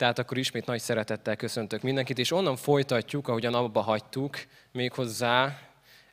Tehát akkor ismét nagy szeretettel köszöntök mindenkit, és onnan folytatjuk, ahogyan abba hagytuk, méghozzá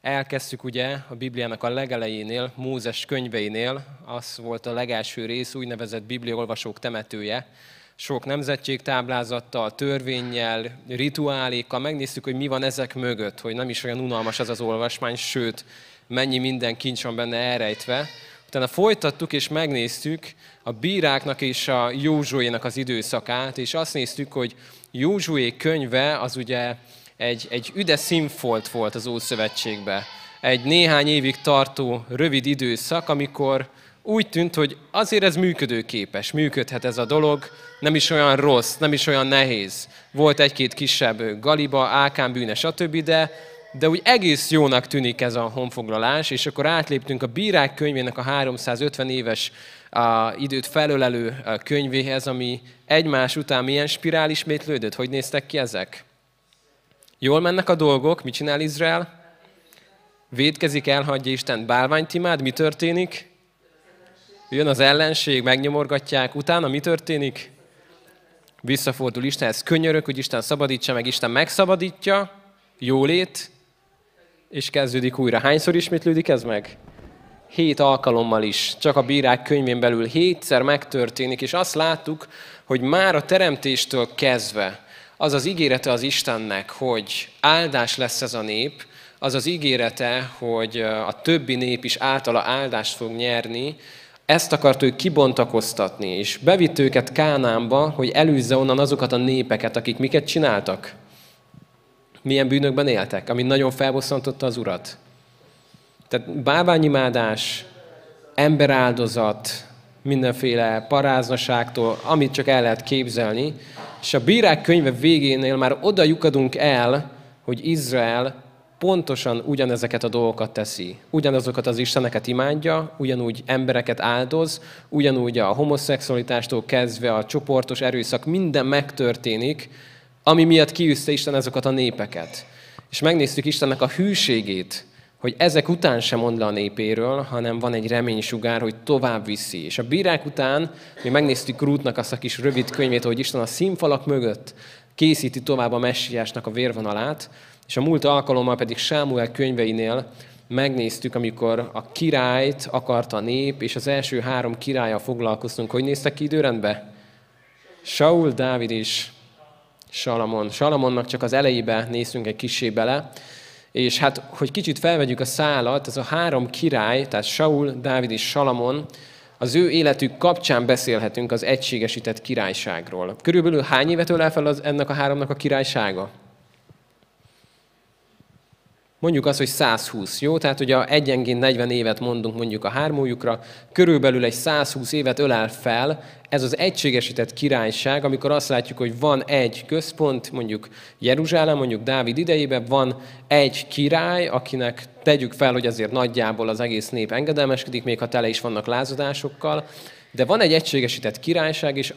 elkezdtük ugye a Bibliának a legelejénél, Mózes könyveinél, az volt a legelső rész, úgynevezett Bibliaolvasók temetője, sok nemzetség táblázattal, törvényel, rituálékkal, megnéztük, hogy mi van ezek mögött, hogy nem is olyan unalmas az az olvasmány, sőt, mennyi minden kincs van benne elrejtve. Utána folytattuk és megnéztük a bíráknak és a Józsuénak az időszakát, és azt néztük, hogy Józsué könyve az ugye egy, egy üde színfolt volt az Ószövetségbe. Egy néhány évig tartó rövid időszak, amikor úgy tűnt, hogy azért ez működőképes, működhet ez a dolog, nem is olyan rossz, nem is olyan nehéz. Volt egy-két kisebb galiba, ákán bűne, stb., de, de úgy egész jónak tűnik ez a honfoglalás, és akkor átléptünk a bírák könyvének a 350 éves a időt felölelő könyvéhez, ami egymás után milyen spirál ismétlődött. Hogy néztek ki ezek? Jól mennek a dolgok, mit csinál Izrael? Védkezik, elhagyja Isten, bálványt imád, mi történik? Jön az ellenség, megnyomorgatják, utána mi történik? Visszafordul Istenhez, könyörök, hogy Isten szabadítsa meg, Isten megszabadítja, jólét, és kezdődik újra. Hányszor ismétlődik ez meg? Hét alkalommal is, csak a bírák könyvén belül hétszer megtörténik, és azt láttuk, hogy már a teremtéstől kezdve az az ígérete az Istennek, hogy áldás lesz ez a nép, az az ígérete, hogy a többi nép is általa áldást fog nyerni, ezt akart ő kibontakoztatni, és bevitt őket Kánánba, hogy elűzze onnan azokat a népeket, akik miket csináltak. Milyen bűnökben éltek, ami nagyon felbosszantotta az urat. Tehát bálványimádás, emberáldozat, mindenféle paráznaságtól, amit csak el lehet képzelni. És a bírák könyve végénél már oda lyukadunk el, hogy Izrael pontosan ugyanezeket a dolgokat teszi. Ugyanazokat az isteneket imádja, ugyanúgy embereket áldoz, ugyanúgy a homoszexualitástól kezdve a csoportos erőszak, minden megtörténik, ami miatt kiűzte Isten ezeket a népeket. És megnéztük Istennek a hűségét, hogy ezek után sem mond le a népéről, hanem van egy reménysugár, hogy tovább viszi. És a bírák után mi megnéztük Rútnak azt a kis rövid könyvét, hogy Isten a színfalak mögött készíti tovább a messiásnak a vérvonalát, és a múlt alkalommal pedig Sámuel könyveinél megnéztük, amikor a királyt akarta a nép, és az első három királya foglalkoztunk. Hogy néztek ki időrendbe? Saul, Dávid és Salamon. Salamonnak csak az elejébe néztünk egy kisé bele, és hát, hogy kicsit felvegyük a szálat, ez a három király, tehát Saul, Dávid és Salamon, az ő életük kapcsán beszélhetünk az egységesített királyságról. Körülbelül hány évet ölel fel az, ennek a háromnak a királysága? Mondjuk azt, hogy 120, jó? Tehát ugye egyenként 40 évet mondunk mondjuk a hármójukra, körülbelül egy 120 évet ölel fel ez az egységesített királyság, amikor azt látjuk, hogy van egy központ, mondjuk Jeruzsálem, mondjuk Dávid idejében, van egy király, akinek tegyük fel, hogy azért nagyjából az egész nép engedelmeskedik, még ha tele is vannak lázadásokkal, de van egy egységesített királyság, és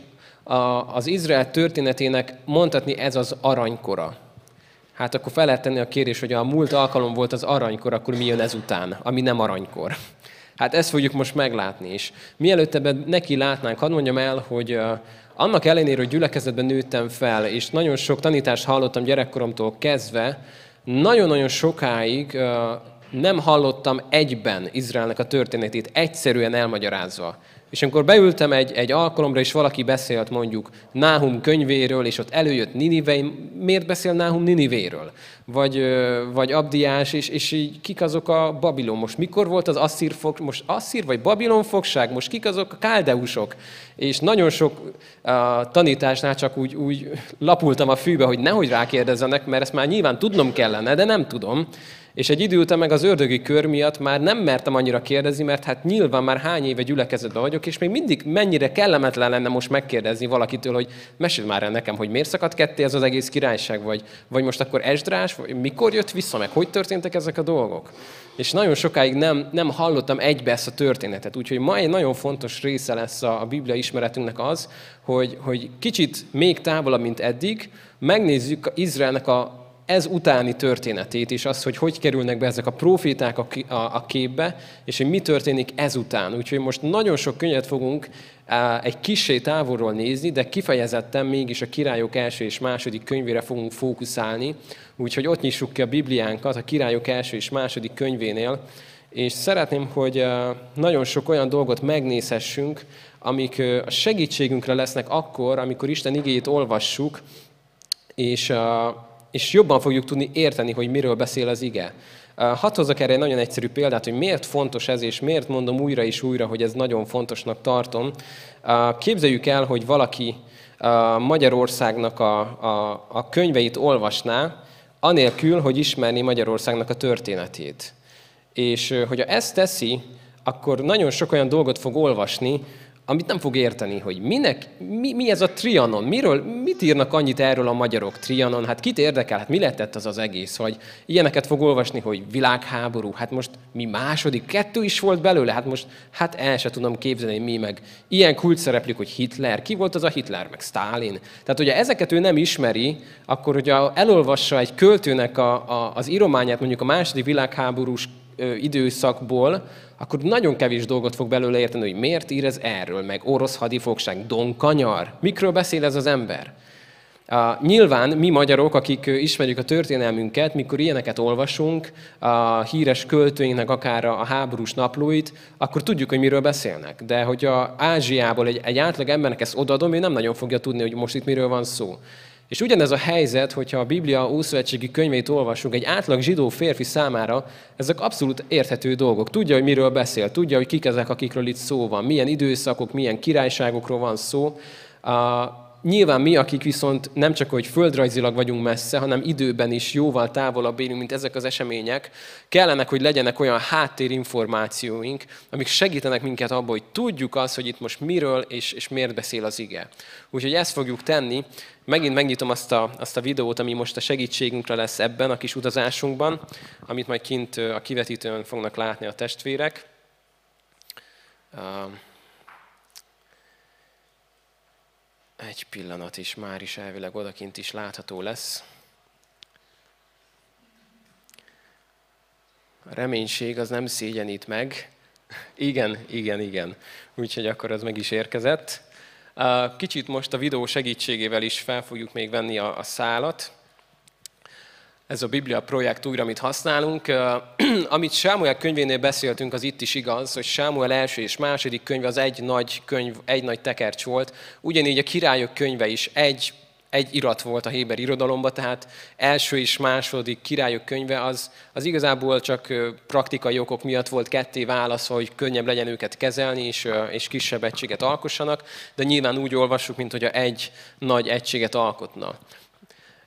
az Izrael történetének mondhatni ez az aranykora hát akkor fel lehet tenni a kérdés, hogy a múlt alkalom volt az aranykor, akkor mi jön ezután, ami nem aranykor. Hát ezt fogjuk most meglátni is. Mielőtt ebben neki látnánk, hadd mondjam el, hogy annak ellenére, hogy gyülekezetben nőttem fel, és nagyon sok tanítást hallottam gyerekkoromtól kezdve, nagyon-nagyon sokáig nem hallottam egyben Izraelnek a történetét, egyszerűen elmagyarázva. És amikor beültem egy, egy alkalomra, és valaki beszélt mondjuk Náhum könyvéről, és ott előjött Ninive, miért beszél Náhum Ninivéről? Vagy, vagy Abdiás, és, és így kik azok a Babilon? Most mikor volt az Asszír fog, most Asszír vagy Babilon fogság? Most kik azok a káldeusok? És nagyon sok uh, tanításnál csak úgy, úgy lapultam a fűbe, hogy nehogy rákérdezzenek, mert ezt már nyilván tudnom kellene, de nem tudom. És egy idő után meg az ördögi kör miatt már nem mertem annyira kérdezni, mert hát nyilván már hány éve gyülekezetben vagyok, és még mindig mennyire kellemetlen lenne most megkérdezni valakitől, hogy mesél már el nekem, hogy miért szakadt ketté ez az egész királyság, vagy, vagy most akkor Esdrás, vagy mikor jött vissza, meg hogy történtek ezek a dolgok. És nagyon sokáig nem, nem hallottam egybe ezt a történetet. Úgyhogy ma egy nagyon fontos része lesz a, a Biblia ismeretünknek az, hogy, hogy kicsit még távolabb, mint eddig, megnézzük Izraelnek a ez utáni történetét is, az, hogy hogy kerülnek be ezek a proféták a képbe, és hogy mi történik ezután. Úgyhogy most nagyon sok könyvet fogunk egy kissé távolról nézni, de kifejezetten mégis a királyok első és második könyvére fogunk fókuszálni, úgyhogy ott nyissuk ki a Bibliánkat a királyok első és második könyvénél, és szeretném, hogy nagyon sok olyan dolgot megnézhessünk, amik a segítségünkre lesznek akkor, amikor Isten igéjét olvassuk, és, és jobban fogjuk tudni érteni, hogy miről beszél az ige. Hadd hozzak erre egy nagyon egyszerű példát, hogy miért fontos ez, és miért mondom újra és újra, hogy ez nagyon fontosnak tartom. Képzeljük el, hogy valaki Magyarországnak a, a, a könyveit olvasná, anélkül, hogy ismerni Magyarországnak a történetét. És hogyha ezt teszi, akkor nagyon sok olyan dolgot fog olvasni, amit nem fog érteni, hogy minek, mi, mi ez a Trianon, miről, mit írnak annyit erről a magyarok? Trianon, hát kit érdekel, hát mi lehetett az az egész, hogy ilyeneket fog olvasni, hogy világháború, hát most mi második, kettő is volt belőle, hát most, hát el se tudom képzelni, mi meg. Ilyen kult szereplők, hogy Hitler, ki volt az a Hitler, meg Stalin. Tehát, hogyha ezeket ő nem ismeri, akkor, hogyha elolvassa egy költőnek a, a, az írományát, mondjuk a második világháborús időszakból, akkor nagyon kevés dolgot fog belőle érteni, hogy miért ír ez erről, meg orosz hadifogság, Don Kanyar. Mikről beszél ez az ember? Uh, nyilván mi magyarok, akik ismerjük a történelmünket, mikor ilyeneket olvasunk, a híres költőinknek akár a háborús naplóit, akkor tudjuk, hogy miről beszélnek. De hogyha Ázsiából egy, egy átlag embernek ezt odadom, ő nem nagyon fogja tudni, hogy most itt miről van szó. És ugyanez a helyzet, hogyha a Biblia ószövetségi könyveit olvasunk, egy átlag zsidó férfi számára ezek abszolút érthető dolgok. Tudja, hogy miről beszél, tudja, hogy kik ezek, akikről itt szó van, milyen időszakok, milyen királyságokról van szó. Nyilván mi, akik viszont nem csak, hogy földrajzilag vagyunk messze, hanem időben is jóval távolabb élünk, mint ezek az események, kellenek, hogy legyenek olyan háttérinformációink, amik segítenek minket abban, hogy tudjuk azt, hogy itt most miről és, és miért beszél az ige. Úgyhogy ezt fogjuk tenni. Megint megnyitom azt a, azt a videót, ami most a segítségünkre lesz ebben a kis utazásunkban, amit majd kint a kivetítőn fognak látni a testvérek. Egy pillanat is, már is elvileg odakint is látható lesz. A reménység az nem szégyenít meg. Igen, igen, igen. Úgyhogy akkor az meg is érkezett. Kicsit most a videó segítségével is fel fogjuk még venni a, a szálat ez a Biblia projekt újra, amit használunk. Amit Sámuel könyvénél beszéltünk, az itt is igaz, hogy Sámuel első és második könyv az egy nagy könyv, egy nagy tekercs volt. Ugyanígy a királyok könyve is egy, egy irat volt a Héber irodalomban, tehát első és második királyok könyve az, az igazából csak praktikai okok miatt volt ketté válaszol, hogy könnyebb legyen őket kezelni, és, és kisebb egységet alkossanak, de nyilván úgy olvassuk, mint hogy egy nagy egységet alkotna.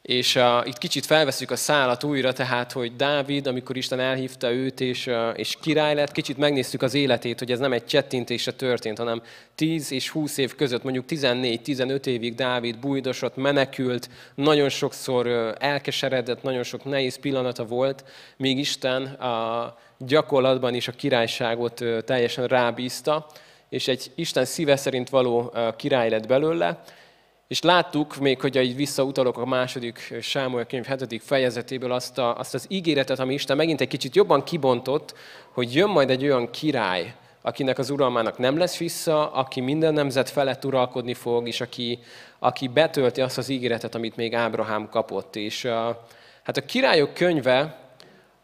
És uh, itt kicsit felveszük a szálat újra, tehát, hogy Dávid, amikor Isten elhívta őt, és, uh, és király lett, kicsit megnéztük az életét, hogy ez nem egy csettintésre történt, hanem 10 és 20 év között, mondjuk 14-15 évig Dávid bújdosott, menekült, nagyon sokszor uh, elkeseredett, nagyon sok nehéz pillanata volt, míg Isten a gyakorlatban is a királyságot teljesen rábízta, és egy Isten szíve szerint való király lett belőle, és láttuk, még hogy így visszautalok a második Sámuel könyv hetedik fejezetéből azt, a, azt az ígéretet, ami Isten megint egy kicsit jobban kibontott, hogy jön majd egy olyan király, akinek az uralmának nem lesz vissza, aki minden nemzet felett uralkodni fog, és aki, aki betölti azt az ígéretet, amit még Ábrahám kapott. És hát a királyok könyve,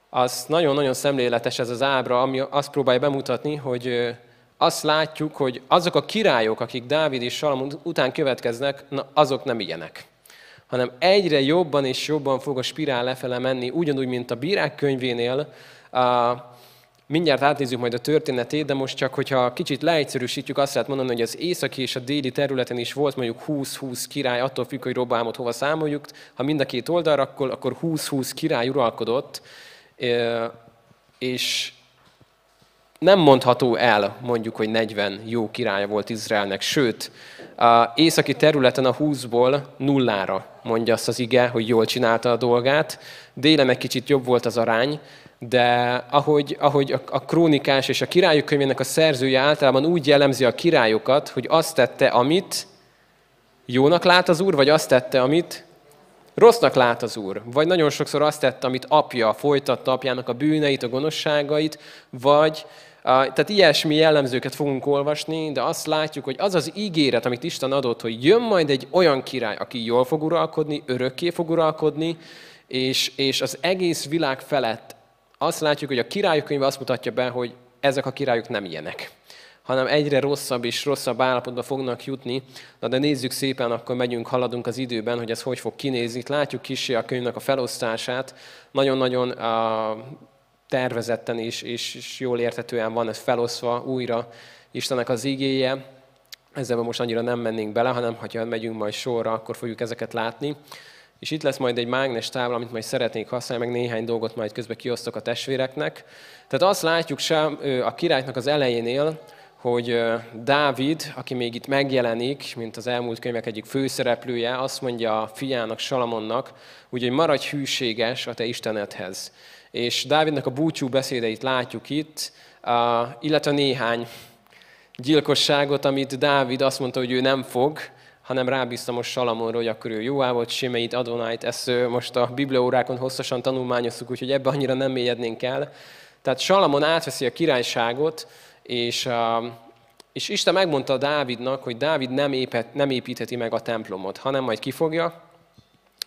az nagyon-nagyon szemléletes ez az ábra, ami azt próbálja bemutatni, hogy azt látjuk, hogy azok a királyok, akik Dávid és Salamon után következnek, na, azok nem ilyenek. Hanem egyre jobban és jobban fog a spirál lefele menni, ugyanúgy, mint a bírák könyvénél. Mindjárt átnézzük majd a történetét, de most csak, hogyha kicsit leegyszerűsítjük, azt lehet mondani, hogy az északi és a déli területen is volt mondjuk 20-20 király, attól függ, hogy Robámot hova számoljuk. Ha mind a két oldalra, akkor, akkor 20-20 király uralkodott, és nem mondható el mondjuk, hogy 40 jó királya volt Izraelnek, sőt, a északi területen a 20-ból nullára mondja azt az ige, hogy jól csinálta a dolgát. Délen egy kicsit jobb volt az arány, de ahogy, ahogy a krónikás és a királyok könyvének a szerzője általában úgy jellemzi a királyokat, hogy azt tette, amit jónak lát az úr, vagy azt tette, amit rossznak lát az Úr, vagy nagyon sokszor azt tette, amit apja folytatta apjának a bűneit, a gonoszságait, vagy tehát ilyesmi jellemzőket fogunk olvasni, de azt látjuk, hogy az az ígéret, amit Isten adott, hogy jön majd egy olyan király, aki jól fog uralkodni, örökké fog uralkodni, és, és az egész világ felett azt látjuk, hogy a királyok könyve azt mutatja be, hogy ezek a királyok nem ilyenek hanem egyre rosszabb és rosszabb állapotba fognak jutni. Na de nézzük szépen, akkor megyünk, haladunk az időben, hogy ez hogy fog kinézni. Itt látjuk kisé a könyvnek a felosztását. Nagyon-nagyon uh, tervezetten is, és, és jól értetően van ez feloszva újra Istennek az igéje. Ezzel most annyira nem mennénk bele, hanem ha megyünk majd sorra, akkor fogjuk ezeket látni. És itt lesz majd egy mágnes tábla, amit majd szeretnék használni, meg néhány dolgot majd közben kiosztok a testvéreknek. Tehát azt látjuk sem a királynak az elejénél, hogy Dávid, aki még itt megjelenik, mint az elmúlt könyvek egyik főszereplője, azt mondja a fiának, Salamonnak, úgy, hogy maradj hűséges a te Istenedhez. És Dávidnak a búcsú beszédeit látjuk itt, illetve néhány gyilkosságot, amit Dávid azt mondta, hogy ő nem fog, hanem rábízta most Salamonra, hogy akkor ő Joávot, Simeit, Adonait, ezt most a bibliaórákon hosszasan tanulmányoztuk, úgyhogy ebbe annyira nem mélyednénk el. Tehát Salamon átveszi a királyságot, és, és Isten megmondta Dávidnak, hogy Dávid nem, épet, nem építheti meg a templomot, hanem majd kifogja,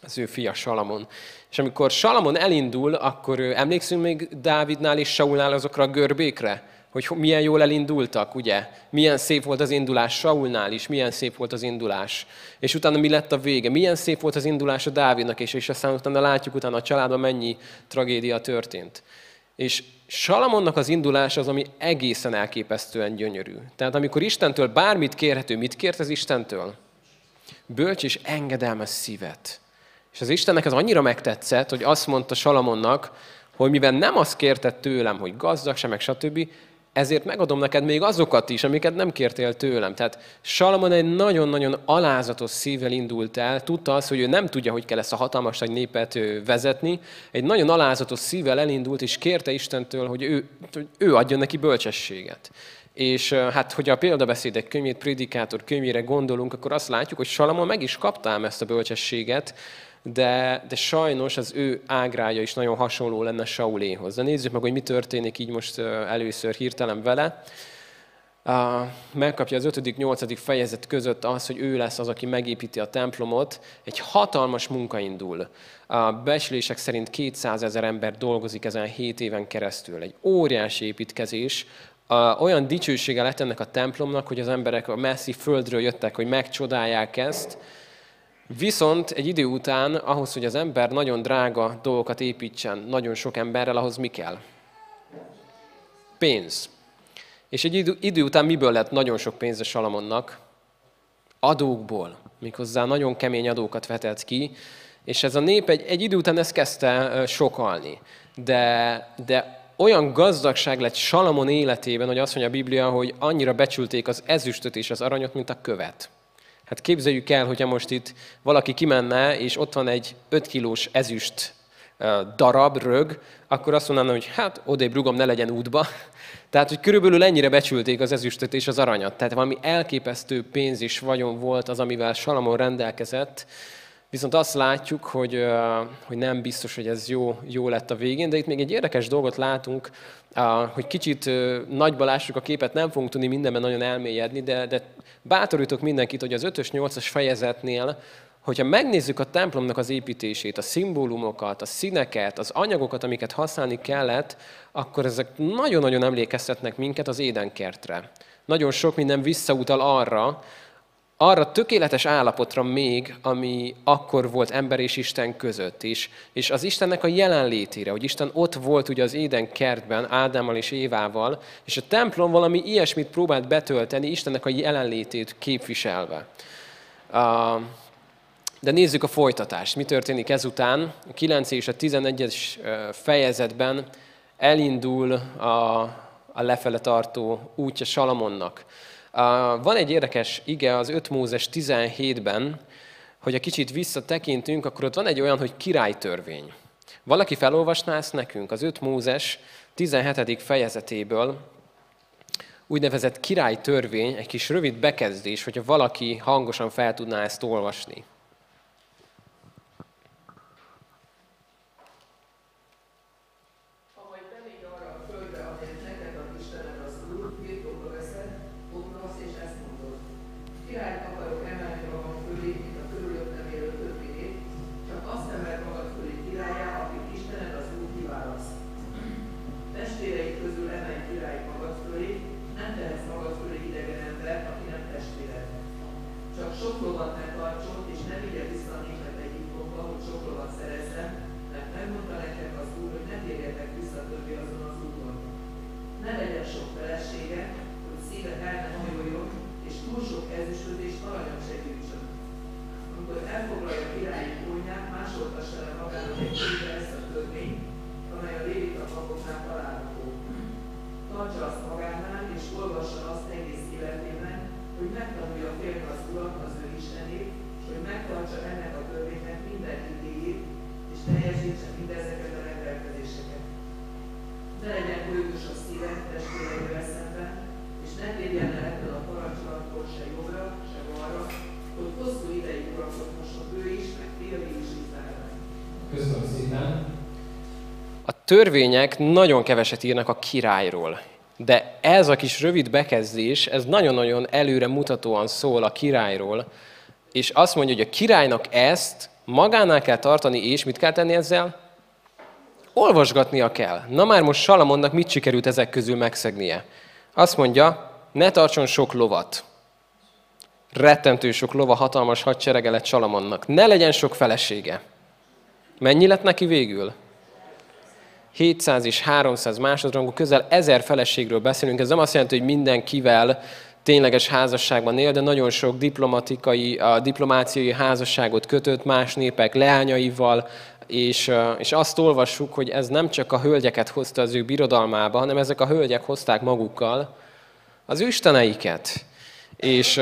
az ő fia Salamon. És amikor Salamon elindul, akkor emlékszünk még Dávidnál és Saulnál azokra a görbékre, hogy milyen jól elindultak, ugye? Milyen szép volt az indulás Saulnál is, milyen szép volt az indulás. És utána mi lett a vége? Milyen szép volt az indulás a Dávidnak, és, és aztán utána látjuk utána a családban mennyi tragédia történt. És Salamonnak az indulás az, ami egészen elképesztően gyönyörű. Tehát amikor Istentől bármit kérhető, mit kért az Istentől? Bölcs és engedelmes szívet. És az Istennek ez annyira megtetszett, hogy azt mondta Salamonnak, hogy mivel nem azt kérte tőlem, hogy gazdag sem, meg stb., ezért megadom neked még azokat is, amiket nem kértél tőlem. Tehát Salamon egy nagyon-nagyon alázatos szívvel indult el, tudta azt, hogy ő nem tudja, hogy kell ezt a hatalmas nagy népet vezetni, egy nagyon alázatos szívvel elindult, és kérte Istentől, hogy ő, hogy ő adjon neki bölcsességet. És hát, hogy a példabeszédek könyvét, prédikátor könyvére gondolunk, akkor azt látjuk, hogy Salamon meg is kaptál ezt a bölcsességet, de, de sajnos az ő ágrája is nagyon hasonló lenne Sauléhoz. De nézzük meg, hogy mi történik így most először hirtelen vele. Megkapja az 5.-8. fejezet között az, hogy ő lesz az, aki megépíti a templomot. Egy hatalmas munka indul. A becslések szerint 200 ezer ember dolgozik ezen 7 éven keresztül. Egy óriási építkezés, olyan dicsősége lett ennek a templomnak, hogy az emberek a messzi földről jöttek, hogy megcsodálják ezt, Viszont egy idő után, ahhoz, hogy az ember nagyon drága dolgokat építsen, nagyon sok emberrel, ahhoz mi kell? Pénz. És egy idő, idő után miből lett nagyon sok pénz a Salamonnak? Adókból. Méghozzá nagyon kemény adókat vetett ki, és ez a nép egy, egy idő után ezt kezdte sokalni. De, de olyan gazdagság lett Salamon életében, hogy azt mondja a Biblia, hogy annyira becsülték az ezüstöt és az aranyot, mint a követ. Hát képzeljük el, hogyha most itt valaki kimenne, és ott van egy 5 kilós ezüst darab, rög, akkor azt mondaná, hogy hát odébb rugom, ne legyen útba. Tehát, hogy körülbelül ennyire becsülték az ezüstöt és az aranyat. Tehát valami elképesztő pénz is vagyon volt az, amivel Salamon rendelkezett, Viszont azt látjuk, hogy, hogy nem biztos, hogy ez jó, jó lett a végén, de itt még egy érdekes dolgot látunk, hogy kicsit nagyba lássuk a képet, nem fogunk tudni mindenben nagyon elmélyedni, de, de bátorítok mindenkit, hogy az 5-ös, 8-as fejezetnél, hogyha megnézzük a templomnak az építését, a szimbólumokat, a színeket, az anyagokat, amiket használni kellett, akkor ezek nagyon-nagyon emlékeztetnek minket az édenkertre. Nagyon sok minden visszautal arra, arra tökéletes állapotra még, ami akkor volt ember és Isten között is, és az Istennek a jelenlétére, hogy Isten ott volt ugye az Éden kertben, Ádámmal és Évával, és a templom valami ilyesmit próbált betölteni, Istennek a jelenlétét képviselve. De nézzük a folytatást. Mi történik ezután? A 9 és a 11-es fejezetben elindul a, a lefele tartó útja Salamonnak. Van egy érdekes ige az 5 Mózes 17-ben, hogy a kicsit visszatekintünk, akkor ott van egy olyan, hogy királytörvény. Valaki felolvasná ezt nekünk az 5 Mózes 17. fejezetéből, úgynevezett királytörvény, egy kis rövid bekezdés, hogyha valaki hangosan fel tudná ezt olvasni. Törvények nagyon keveset írnak a királyról. De ez a kis rövid bekezdés, ez nagyon-nagyon előre mutatóan szól a királyról, és azt mondja, hogy a királynak ezt magánál kell tartani, és mit kell tenni ezzel? Olvasgatnia kell. Na már most Salamonnak mit sikerült ezek közül megszegnie? Azt mondja, ne tartson sok lovat. Rettentő sok lova, hatalmas hadserege lett Salamonnak. Ne legyen sok felesége. Mennyi lett neki végül? 700 és 300 másodrangú, közel ezer feleségről beszélünk. Ez nem azt jelenti, hogy mindenkivel tényleges házasságban él, de nagyon sok diplomatikai, a diplomáciai házasságot kötött más népek leányaival, és, és azt olvassuk, hogy ez nem csak a hölgyeket hozta az ő birodalmába, hanem ezek a hölgyek hozták magukkal az isteneiket. És,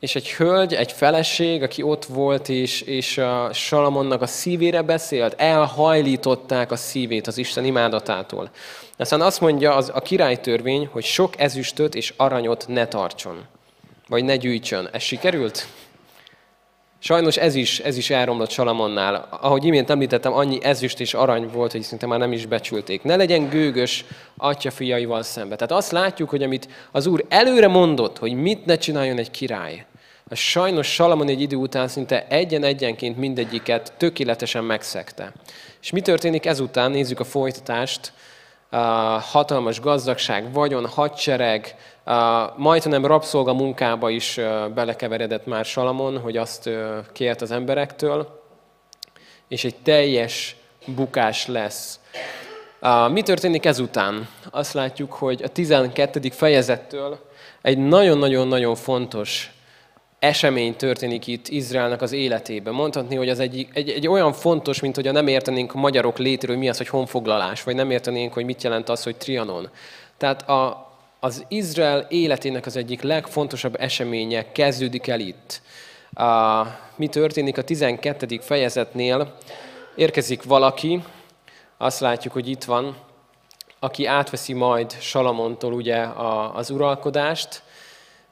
és egy hölgy, egy feleség, aki ott volt, és, és Salamonnak a szívére beszélt, elhajlították a szívét az Isten imádatától. Aztán azt mondja az, a királytörvény, hogy sok ezüstöt és aranyot ne tartson, vagy ne gyűjtsön. Ez sikerült? Sajnos ez is, ez is elromlott Salamonnál. Ahogy imént említettem, annyi ezüst és arany volt, hogy szinte már nem is becsülték. Ne legyen gőgös atya fiaival szembe. Tehát azt látjuk, hogy amit az Úr előre mondott, hogy mit ne csináljon egy király, sajnos Salamon egy idő után szinte egyen-egyenként mindegyiket tökéletesen megszegte. És mi történik ezután? Nézzük a folytatást. A hatalmas gazdagság, vagyon, hadsereg, majdnem rabszolga munkába is belekeveredett már Salamon, hogy azt kért az emberektől, és egy teljes bukás lesz. Mi történik ezután? Azt látjuk, hogy a 12. fejezettől egy nagyon-nagyon-nagyon fontos esemény történik itt Izraelnek az életében. Mondhatni, hogy az egy, egy, egy olyan fontos, mint hogy nem értenénk a magyarok létről, mi az, hogy honfoglalás, vagy nem értenénk, hogy mit jelent az, hogy trianon. Tehát a, az Izrael életének az egyik legfontosabb eseménye kezdődik el itt. A, mi történik a 12. fejezetnél? Érkezik valaki, azt látjuk, hogy itt van, aki átveszi majd Salamontól ugye az uralkodást,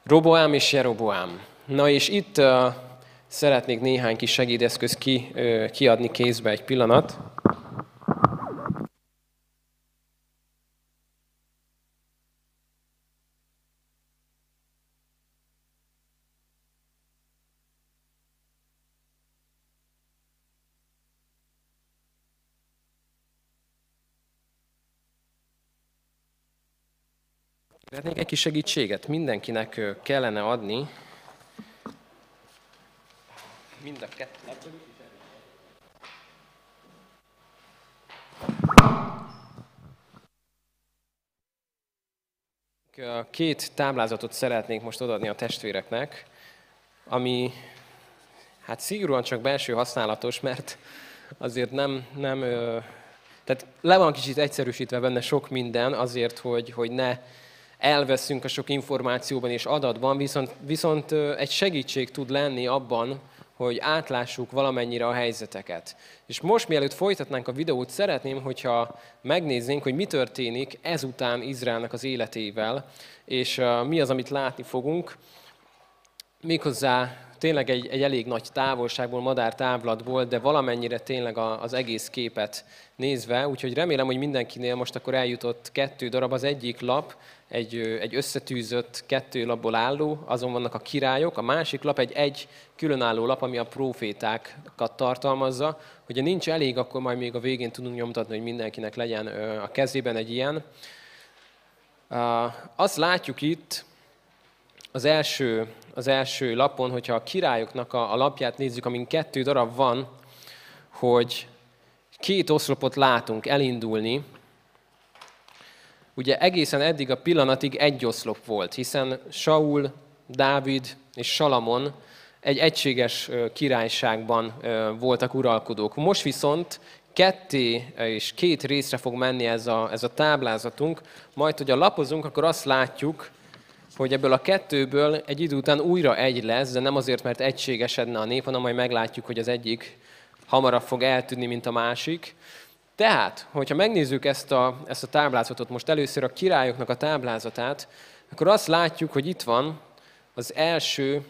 Roboám és Jeroboám. Na és itt uh, szeretnék néhány kis segédeszköz ki, uh, kiadni kézbe egy pillanat. Szeretnék egy kis segítséget. Mindenkinek kellene adni Mind a kettő. Két táblázatot szeretnék most odaadni a testvéreknek, ami hát szigorúan csak belső használatos, mert azért nem, nem tehát le van kicsit egyszerűsítve benne sok minden azért, hogy, hogy ne elveszünk a sok információban és adatban, viszont, viszont egy segítség tud lenni abban, hogy átlássuk valamennyire a helyzeteket. És most, mielőtt folytatnánk a videót, szeretném, hogyha megnéznénk, hogy mi történik ezután Izraelnek az életével, és mi az, amit látni fogunk. Méghozzá tényleg egy, egy elég nagy távolságból, madár távlatból, de valamennyire tényleg az egész képet nézve, úgyhogy remélem, hogy mindenkinél most akkor eljutott kettő darab. Az egyik lap egy, egy összetűzött kettő lapból álló, azon vannak a királyok, a másik lap egy egy különálló lap, ami a profétákat tartalmazza. Hogyha nincs elég, akkor majd még a végén tudunk nyomtatni, hogy mindenkinek legyen a kezében egy ilyen. Azt látjuk itt az első, az első lapon, hogyha a királyoknak a, a lapját nézzük, amin kettő darab van, hogy két oszlopot látunk elindulni, Ugye egészen eddig a pillanatig egy oszlop volt, hiszen Saul, Dávid és Salamon egy egységes királyságban voltak uralkodók. Most viszont ketté és két részre fog menni ez a, ez a táblázatunk, majd, hogy a lapozunk, akkor azt látjuk, hogy ebből a kettőből egy idő után újra egy lesz, de nem azért, mert egységesedne a nép, hanem majd meglátjuk, hogy az egyik hamarabb fog eltűnni, mint a másik. Tehát, hogyha megnézzük ezt a, ezt a táblázatot, most először a királyoknak a táblázatát, akkor azt látjuk, hogy itt van az első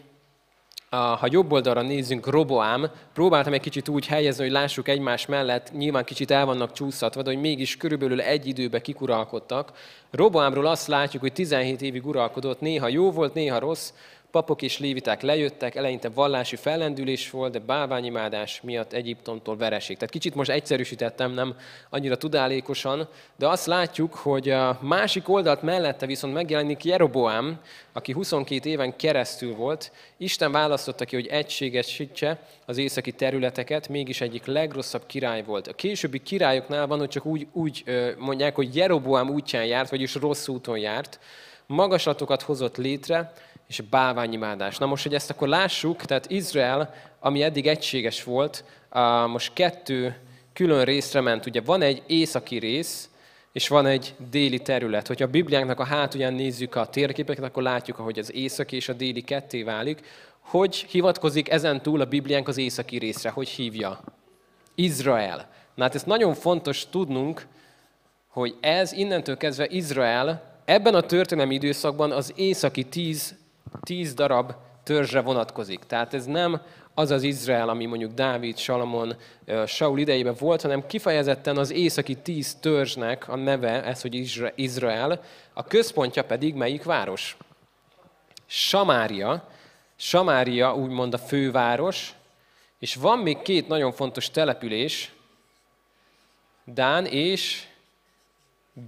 ha jobb oldalra nézzünk, Roboám, próbáltam egy kicsit úgy helyezni, hogy lássuk egymás mellett, nyilván kicsit el vannak csúszatva, de hogy mégis körülbelül egy időbe kikuralkodtak. Roboámról azt látjuk, hogy 17 évig uralkodott, néha jó volt, néha rossz, papok és léviták lejöttek, eleinte vallási fellendülés volt, de bálványimádás miatt Egyiptomtól vereség. Tehát kicsit most egyszerűsítettem, nem annyira tudálékosan, de azt látjuk, hogy a másik oldalt mellette viszont megjelenik Jeroboám, aki 22 éven keresztül volt. Isten választotta ki, hogy egységesítse az északi területeket, mégis egyik legrosszabb király volt. A későbbi királyoknál van, hogy csak úgy, úgy mondják, hogy Jeroboám útján járt, vagyis rossz úton járt, magaslatokat hozott létre, és bálványimádás. Na most, hogy ezt akkor lássuk, tehát Izrael, ami eddig egységes volt, most kettő külön részre ment. Ugye van egy északi rész, és van egy déli terület. Hogyha a Bibliánknak a hátulján nézzük a térképeket, akkor látjuk, ahogy az északi és a déli ketté válik. Hogy hivatkozik ezen túl a Bibliánk az északi részre? Hogy hívja? Izrael. Na hát ez nagyon fontos tudnunk, hogy ez innentől kezdve Izrael ebben a történelmi időszakban az északi tíz tíz darab törzsre vonatkozik. Tehát ez nem az az Izrael, ami mondjuk Dávid, Salamon, Saul idejében volt, hanem kifejezetten az északi tíz törzsnek a neve, ez, hogy Izrael, a központja pedig melyik város? Samária. Samária úgymond a főváros, és van még két nagyon fontos település, Dán és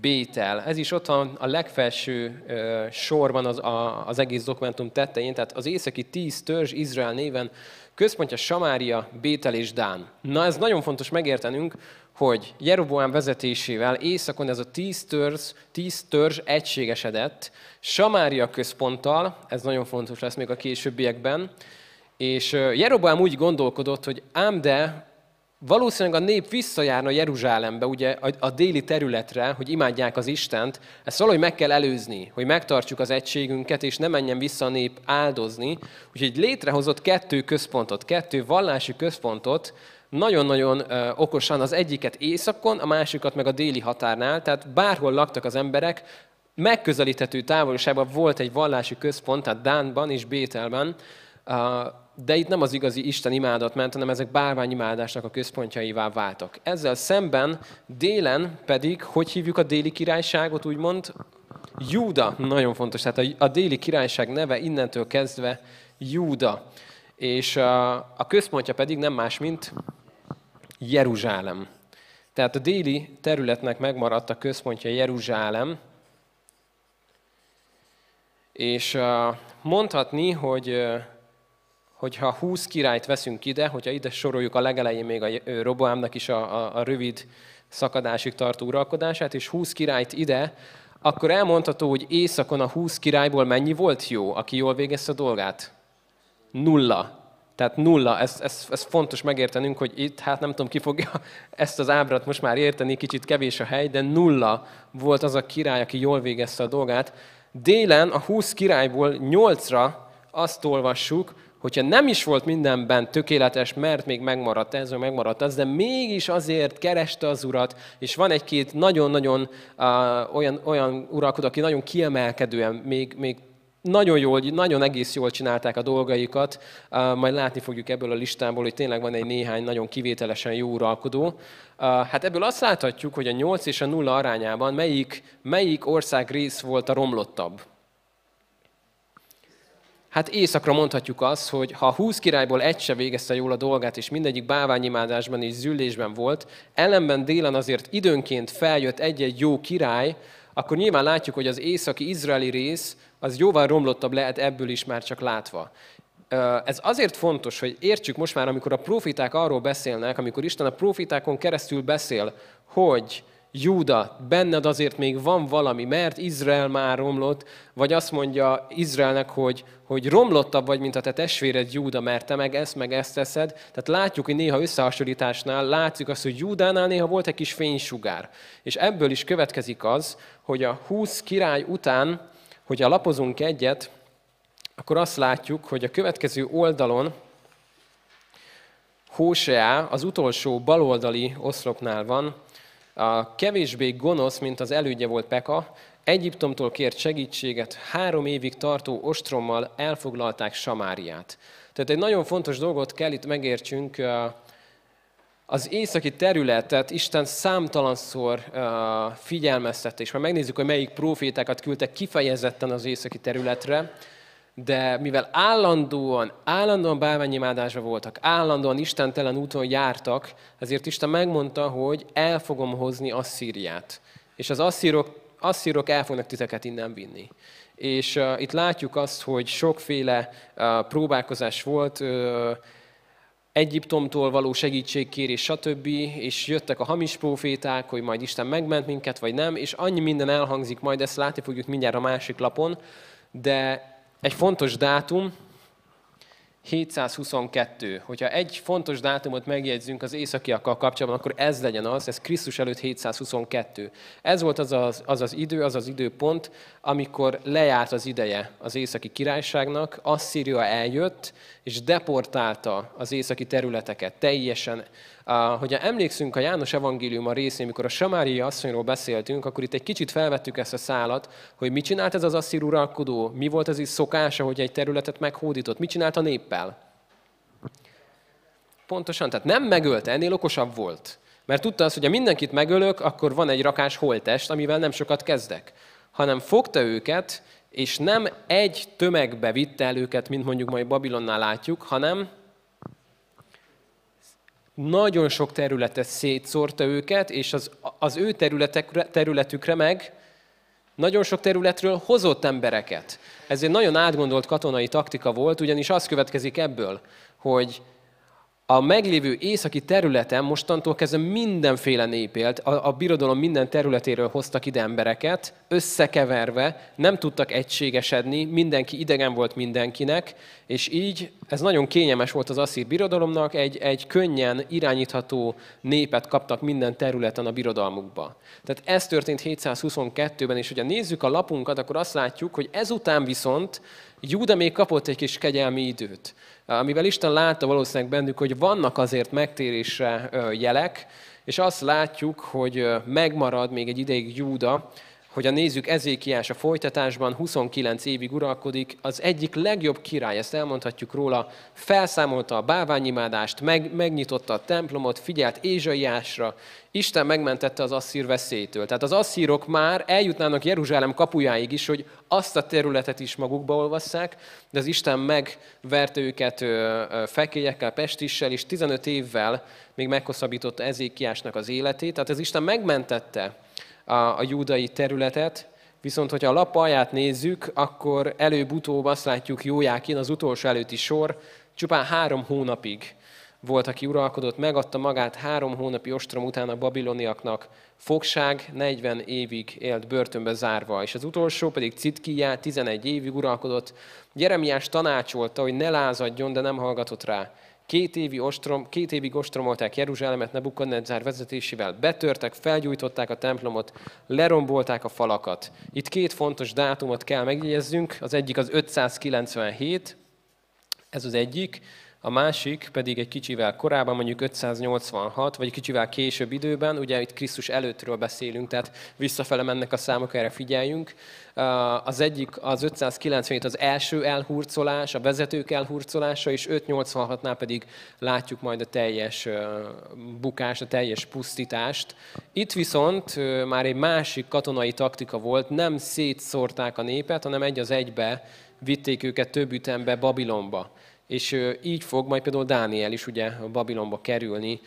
Bétel. Ez is ott van a legfelső sorban az, az egész dokumentum tetején, tehát az északi tíz törzs Izrael néven központja Samária, Bétel és Dán. Na ez nagyon fontos megértenünk, hogy Jeroboám vezetésével északon ez a tíz törzs, tíz törzs egységesedett, Samária központtal, ez nagyon fontos lesz még a későbbiekben, és Jeroboám úgy gondolkodott, hogy ám de valószínűleg a nép visszajárna Jeruzsálembe, ugye a, déli területre, hogy imádják az Istent, ezt valahogy meg kell előzni, hogy megtartsuk az egységünket, és ne menjen vissza a nép áldozni. Úgyhogy létrehozott kettő központot, kettő vallási központot, nagyon-nagyon okosan az egyiket északon, a másikat meg a déli határnál, tehát bárhol laktak az emberek, megközelíthető távolságban volt egy vallási központ, tehát Dánban és Bételben, de itt nem az igazi Isten imádat ment, hanem ezek bálványimádásnak a központjaivá váltak. Ezzel szemben délen pedig, hogy hívjuk a déli királyságot, úgymond? Júda, nagyon fontos. Tehát a, a déli királyság neve innentől kezdve Júda. És a, a központja pedig nem más, mint Jeruzsálem. Tehát a déli területnek megmaradt a központja Jeruzsálem, és mondhatni, hogy hogyha 20 királyt veszünk ide, hogyha ide soroljuk a legelején még a Roboámnak is a, a, a rövid szakadásig tartó uralkodását, és 20 királyt ide, akkor elmondható, hogy északon a 20 királyból mennyi volt jó, aki jól végezte a dolgát? Nulla. Tehát nulla, ez, ez, ez fontos megértenünk, hogy itt, hát nem tudom, ki fogja ezt az ábrát most már érteni, kicsit kevés a hely, de nulla volt az a király, aki jól végezte a dolgát. Délen a 20 királyból 8-ra azt olvassuk, hogyha nem is volt mindenben tökéletes, mert még megmaradt ez, vagy megmaradt az, de mégis azért kereste az urat, és van egy-két nagyon-nagyon uh, olyan, olyan uralkodó, aki nagyon kiemelkedően, még, még nagyon jól, nagyon egész jól csinálták a dolgaikat, uh, majd látni fogjuk ebből a listából, hogy tényleg van egy néhány nagyon kivételesen jó uralkodó. Uh, hát ebből azt láthatjuk, hogy a 8 és a 0 arányában melyik, melyik ország rész volt a romlottabb. Hát éjszakra mondhatjuk azt, hogy ha a húsz királyból egy se végezte jól a dolgát, és mindegyik báványimádásban és züllésben volt, ellenben délen azért időnként feljött egy-egy jó király, akkor nyilván látjuk, hogy az északi izraeli rész az jóval romlottabb lehet ebből is már csak látva. Ez azért fontos, hogy értsük most már, amikor a profiták arról beszélnek, amikor Isten a profitákon keresztül beszél, hogy Júda, benned azért még van valami, mert Izrael már romlott, vagy azt mondja Izraelnek, hogy, hogy romlottabb vagy, mint a te testvéred Júda, mert te meg ezt, meg ezt teszed. Tehát látjuk, hogy néha összehasonlításnál látszik azt, hogy Júdánál néha volt egy kis fénysugár. És ebből is következik az, hogy a 20 király után, hogyha lapozunk egyet, akkor azt látjuk, hogy a következő oldalon Hóseá az utolsó baloldali oszlopnál van, a kevésbé gonosz, mint az elődje volt Peka, Egyiptomtól kért segítséget, három évig tartó ostrommal elfoglalták Samáriát. Tehát egy nagyon fontos dolgot kell itt megértsünk, az északi területet Isten számtalanszor figyelmeztette, és ha megnézzük, hogy melyik profétákat küldtek kifejezetten az északi területre, de mivel állandóan, állandóan bálványimádásra voltak, állandóan istentelen úton jártak, ezért Isten megmondta, hogy el fogom hozni Asszíriát. És az asszírok, asszírok el fognak titeket innen vinni. És uh, itt látjuk azt, hogy sokféle uh, próbálkozás volt, uh, Egyiptomtól való segítségkérés, stb. És jöttek a hamis proféták, hogy majd Isten megment minket, vagy nem, és annyi minden elhangzik, majd ezt látni fogjuk mindjárt a másik lapon, de egy fontos dátum, 722. Hogyha egy fontos dátumot megjegyzünk az északiakkal kapcsolatban, akkor ez legyen az, ez Krisztus előtt 722. Ez volt az az, az az idő, az az időpont, amikor lejárt az ideje az északi királyságnak, Asszíria eljött, és deportálta az északi területeket teljesen Hogyha emlékszünk a János evangélium a részén, amikor a Samáriai asszonyról beszéltünk, akkor itt egy kicsit felvettük ezt a szálat, hogy mit csinált ez az asszír uralkodó, mi volt az is szokása, hogy egy területet meghódított, mit csinált a néppel. Pontosan, tehát nem megölte, ennél okosabb volt. Mert tudta azt, hogy ha mindenkit megölök, akkor van egy rakás holtest, amivel nem sokat kezdek. Hanem fogta őket, és nem egy tömegbe vitte el őket, mint mondjuk majd Babilonnál látjuk, hanem nagyon sok területet szétszórta őket, és az, az ő területükre meg nagyon sok területről hozott embereket. Ez egy nagyon átgondolt katonai taktika volt, ugyanis az következik ebből, hogy a meglévő északi területen mostantól kezdve mindenféle nép élt, a, a birodalom minden területéről hoztak ide embereket, összekeverve, nem tudtak egységesedni, mindenki idegen volt mindenkinek, és így ez nagyon kényelmes volt az asszír birodalomnak, egy, egy könnyen irányítható népet kaptak minden területen a birodalmukba. Tehát ez történt 722-ben, és hogyha nézzük a lapunkat, akkor azt látjuk, hogy ezután viszont Júda még kapott egy kis kegyelmi időt amivel Isten látta valószínűleg bennük, hogy vannak azért megtérésre jelek, és azt látjuk, hogy megmarad még egy ideig Júda, hogy a nézzük Ezékiás a folytatásban 29 évig uralkodik, az egyik legjobb király, ezt elmondhatjuk róla, felszámolta a báványimádást, meg, megnyitotta a templomot, figyelt Ézsaiásra, Isten megmentette az asszír veszélytől. Tehát az asszírok már eljutnának Jeruzsálem kapujáig is, hogy azt a területet is magukba olvasszák, de az Isten megverte őket fekélyekkel, pestissel, és 15 évvel még meghosszabbította Ezékiásnak az életét. Tehát az Isten megmentette a, a júdai területet, viszont hogyha a lap alját nézzük, akkor előbb-utóbb azt látjuk Jójákin, az utolsó előtti sor, csupán három hónapig volt, aki uralkodott, megadta magát három hónapi ostrom után a babiloniaknak, fogság 40 évig élt börtönbe zárva, és az utolsó pedig Citkijá 11 évig uralkodott. Jeremiás tanácsolta, hogy ne lázadjon, de nem hallgatott rá. Két, évi ostrom, két évig ostromolták Jeruzsálemet Nebukadnezár vezetésével, betörtek, felgyújtották a templomot, lerombolták a falakat. Itt két fontos dátumot kell megjegyezzünk, az egyik az 597, ez az egyik, a másik pedig egy kicsivel korábban, mondjuk 586, vagy kicsivel később időben, ugye itt Krisztus előttről beszélünk, tehát visszafele mennek a számok, erre figyeljünk. Az egyik, az 597 az első elhurcolás, a vezetők elhurcolása, és 586-nál pedig látjuk majd a teljes bukást, a teljes pusztítást. Itt viszont már egy másik katonai taktika volt, nem szétszórták a népet, hanem egy az egybe vitték őket több ütembe Babilonba és így fog majd például Dániel is ugye Babilonba kerülni.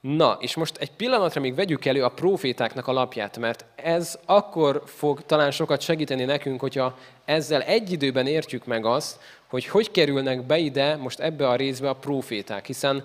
Na, és most egy pillanatra még vegyük elő a profétáknak a lapját, mert ez akkor fog talán sokat segíteni nekünk, hogyha ezzel egy időben értjük meg azt, hogy hogy kerülnek be ide most ebbe a részbe a proféták, hiszen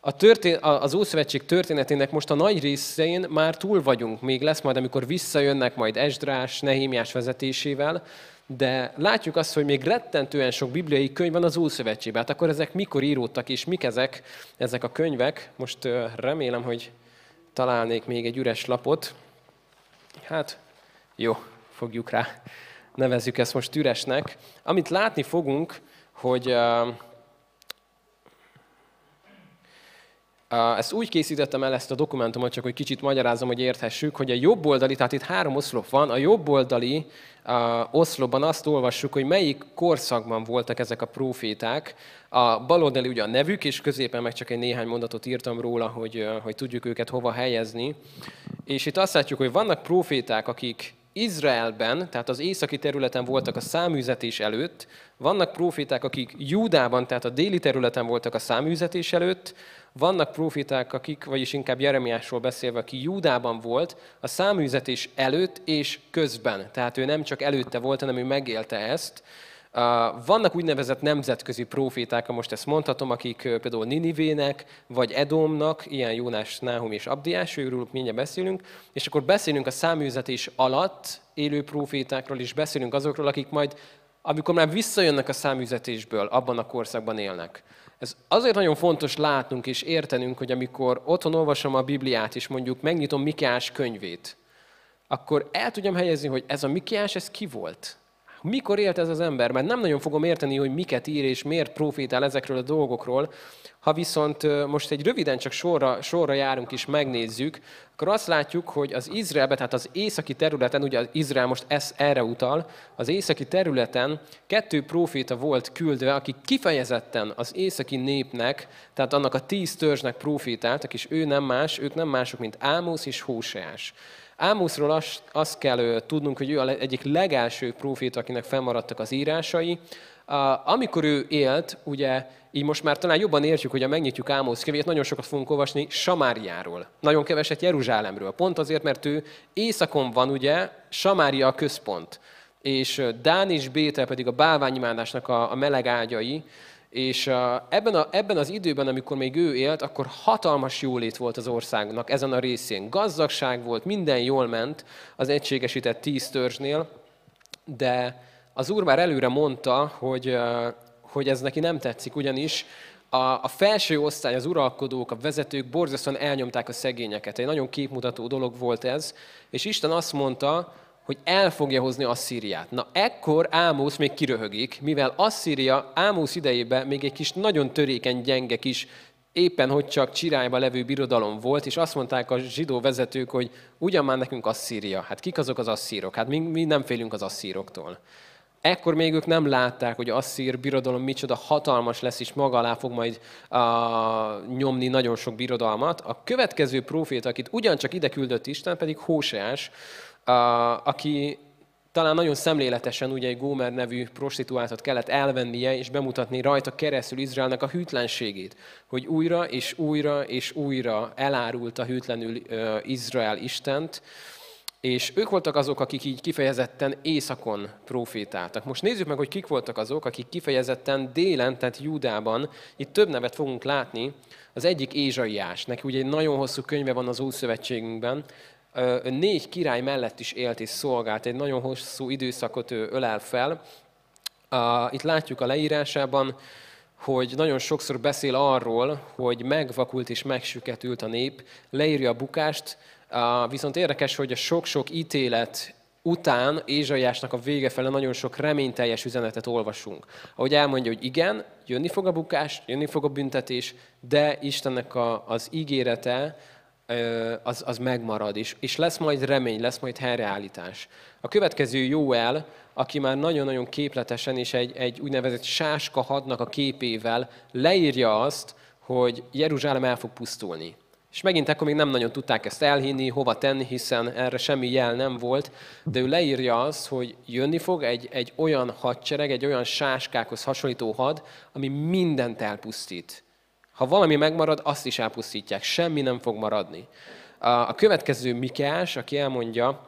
A történ- az Ószövetség történetének most a nagy részén már túl vagyunk. Még lesz majd, amikor visszajönnek majd Esdrás, Nehémiás vezetésével, de látjuk azt, hogy még rettentően sok bibliai könyv van az Ószövetségben. Hát akkor ezek mikor íródtak, és mik ezek, ezek a könyvek? Most remélem, hogy találnék még egy üres lapot. Hát, jó, fogjuk rá. Nevezzük ezt most üresnek. Amit látni fogunk, hogy ezt úgy készítettem el ezt a dokumentumot, csak hogy kicsit magyarázom, hogy érthessük, hogy a jobb oldali, tehát itt három oszlop van, a jobb oldali oszlopban azt olvassuk, hogy melyik korszakban voltak ezek a proféták. A bal oldali ugye a nevük, és középen meg csak egy néhány mondatot írtam róla, hogy, hogy tudjuk őket hova helyezni. És itt azt látjuk, hogy vannak proféták, akik Izraelben, tehát az északi területen voltak a száműzetés előtt, vannak proféták, akik Júdában, tehát a déli területen voltak a száműzetés előtt, vannak profiták, akik, vagyis inkább Jeremiásról beszélve, aki Júdában volt, a száműzetés előtt és közben. Tehát ő nem csak előtte volt, hanem ő megélte ezt. Vannak úgynevezett nemzetközi proféták, most ezt mondhatom, akik például Ninivének, vagy Edomnak, ilyen Jónás, Náhum és Abdiás, őről mindjárt beszélünk, és akkor beszélünk a száműzetés alatt élő profétákról, és beszélünk azokról, akik majd, amikor már visszajönnek a száműzetésből, abban a korszakban élnek. Ez azért nagyon fontos látnunk és értenünk, hogy amikor otthon olvasom a Bibliát, és mondjuk megnyitom Mikiás könyvét, akkor el tudjam helyezni, hogy ez a Mikiás, ez ki volt? Mikor élt ez az ember? Mert nem nagyon fogom érteni, hogy miket ír és miért profétál ezekről a dolgokról. Ha viszont most egy röviden csak sorra, sorra járunk és megnézzük, akkor azt látjuk, hogy az Izraelbe, tehát az északi területen, ugye az Izrael most ez erre utal, az északi területen kettő proféta volt küldve, aki kifejezetten az északi népnek, tehát annak a tíz törzsnek profétáltak, és ő nem más, ők nem mások, mint Ámosz és Hóseás. Ámoszról azt, azt kell tudnunk, hogy ő egyik legelső profét, akinek fennmaradtak az írásai. Amikor ő élt, ugye így most már talán jobban értjük, hogy a megnyitjuk Ámosz könyvét, nagyon sokat fogunk olvasni Samáriáról. Nagyon keveset Jeruzsálemről. Pont azért, mert ő északon van, ugye, Samária a központ. És Dán és Bétel pedig a bálványimádásnak a, a meleg ágyai, és ebben, a, ebben az időben, amikor még ő élt, akkor hatalmas jólét volt az országnak ezen a részén. Gazdagság volt, minden jól ment az egységesített tíz törzsnél, de az úr már előre mondta, hogy, hogy ez neki nem tetszik, ugyanis a, a felső osztály, az uralkodók, a vezetők borzasztóan elnyomták a szegényeket. Egy nagyon képmutató dolog volt ez, és Isten azt mondta, hogy el fogja hozni Asszíriát. Na ekkor Ámosz még kiröhögik, mivel Asszíria Ámosz idejében még egy kis nagyon törékeny, gyenge kis éppen hogy csak csirályba levő birodalom volt, és azt mondták a zsidó vezetők, hogy ugyan már nekünk Asszíria. Hát kik azok az asszírok? Hát mi, mi nem félünk az asszíroktól. Ekkor még ők nem látták, hogy Asszír birodalom micsoda hatalmas lesz, és maga alá fog majd uh, nyomni nagyon sok birodalmat. A következő profét, akit ugyancsak ide küldött Isten, pedig Hóseás, aki talán nagyon szemléletesen ugye egy Gómer nevű prostituáltat kellett elvennie és bemutatni rajta keresztül Izraelnek a hűtlenségét, hogy újra és újra és újra elárulta hűtlenül Izrael Istent, és ők voltak azok, akik így kifejezetten északon profétáltak. Most nézzük meg, hogy kik voltak azok, akik kifejezetten délen, tehát Júdában, itt több nevet fogunk látni. Az egyik Ézsaiás, neki ugye egy nagyon hosszú könyve van az Ószövetségünkben, négy király mellett is élt és szolgált, egy nagyon hosszú időszakot ő ölel fel. Itt látjuk a leírásában, hogy nagyon sokszor beszél arról, hogy megvakult és megsüketült a nép, leírja a bukást, viszont érdekes, hogy a sok-sok ítélet után Ézsaiásnak a vége fele nagyon sok reményteljes üzenetet olvasunk. Ahogy elmondja, hogy igen, jönni fog a bukás, jönni fog a büntetés, de Istennek a, az ígérete, az, az megmarad, és, és lesz majd remény, lesz majd helyreállítás. A következő Jóel, aki már nagyon-nagyon képletesen és egy, egy úgynevezett sáska hadnak a képével leírja azt, hogy Jeruzsálem el fog pusztulni. És megint akkor még nem nagyon tudták ezt elhinni, hova tenni, hiszen erre semmi jel nem volt, de ő leírja azt, hogy jönni fog egy, egy olyan hadsereg, egy olyan sáskákhoz hasonlító had, ami mindent elpusztít. Ha valami megmarad, azt is elpusztítják. Semmi nem fog maradni. A következő Mikás, aki elmondja,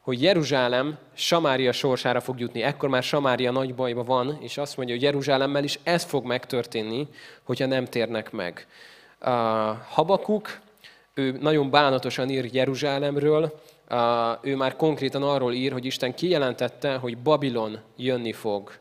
hogy Jeruzsálem Samária sorsára fog jutni. Ekkor már Samária nagy bajba van, és azt mondja, hogy Jeruzsálemmel is ez fog megtörténni, hogyha nem térnek meg. Habakuk, ő nagyon bánatosan ír Jeruzsálemről, ő már konkrétan arról ír, hogy Isten kijelentette, hogy Babilon jönni fog,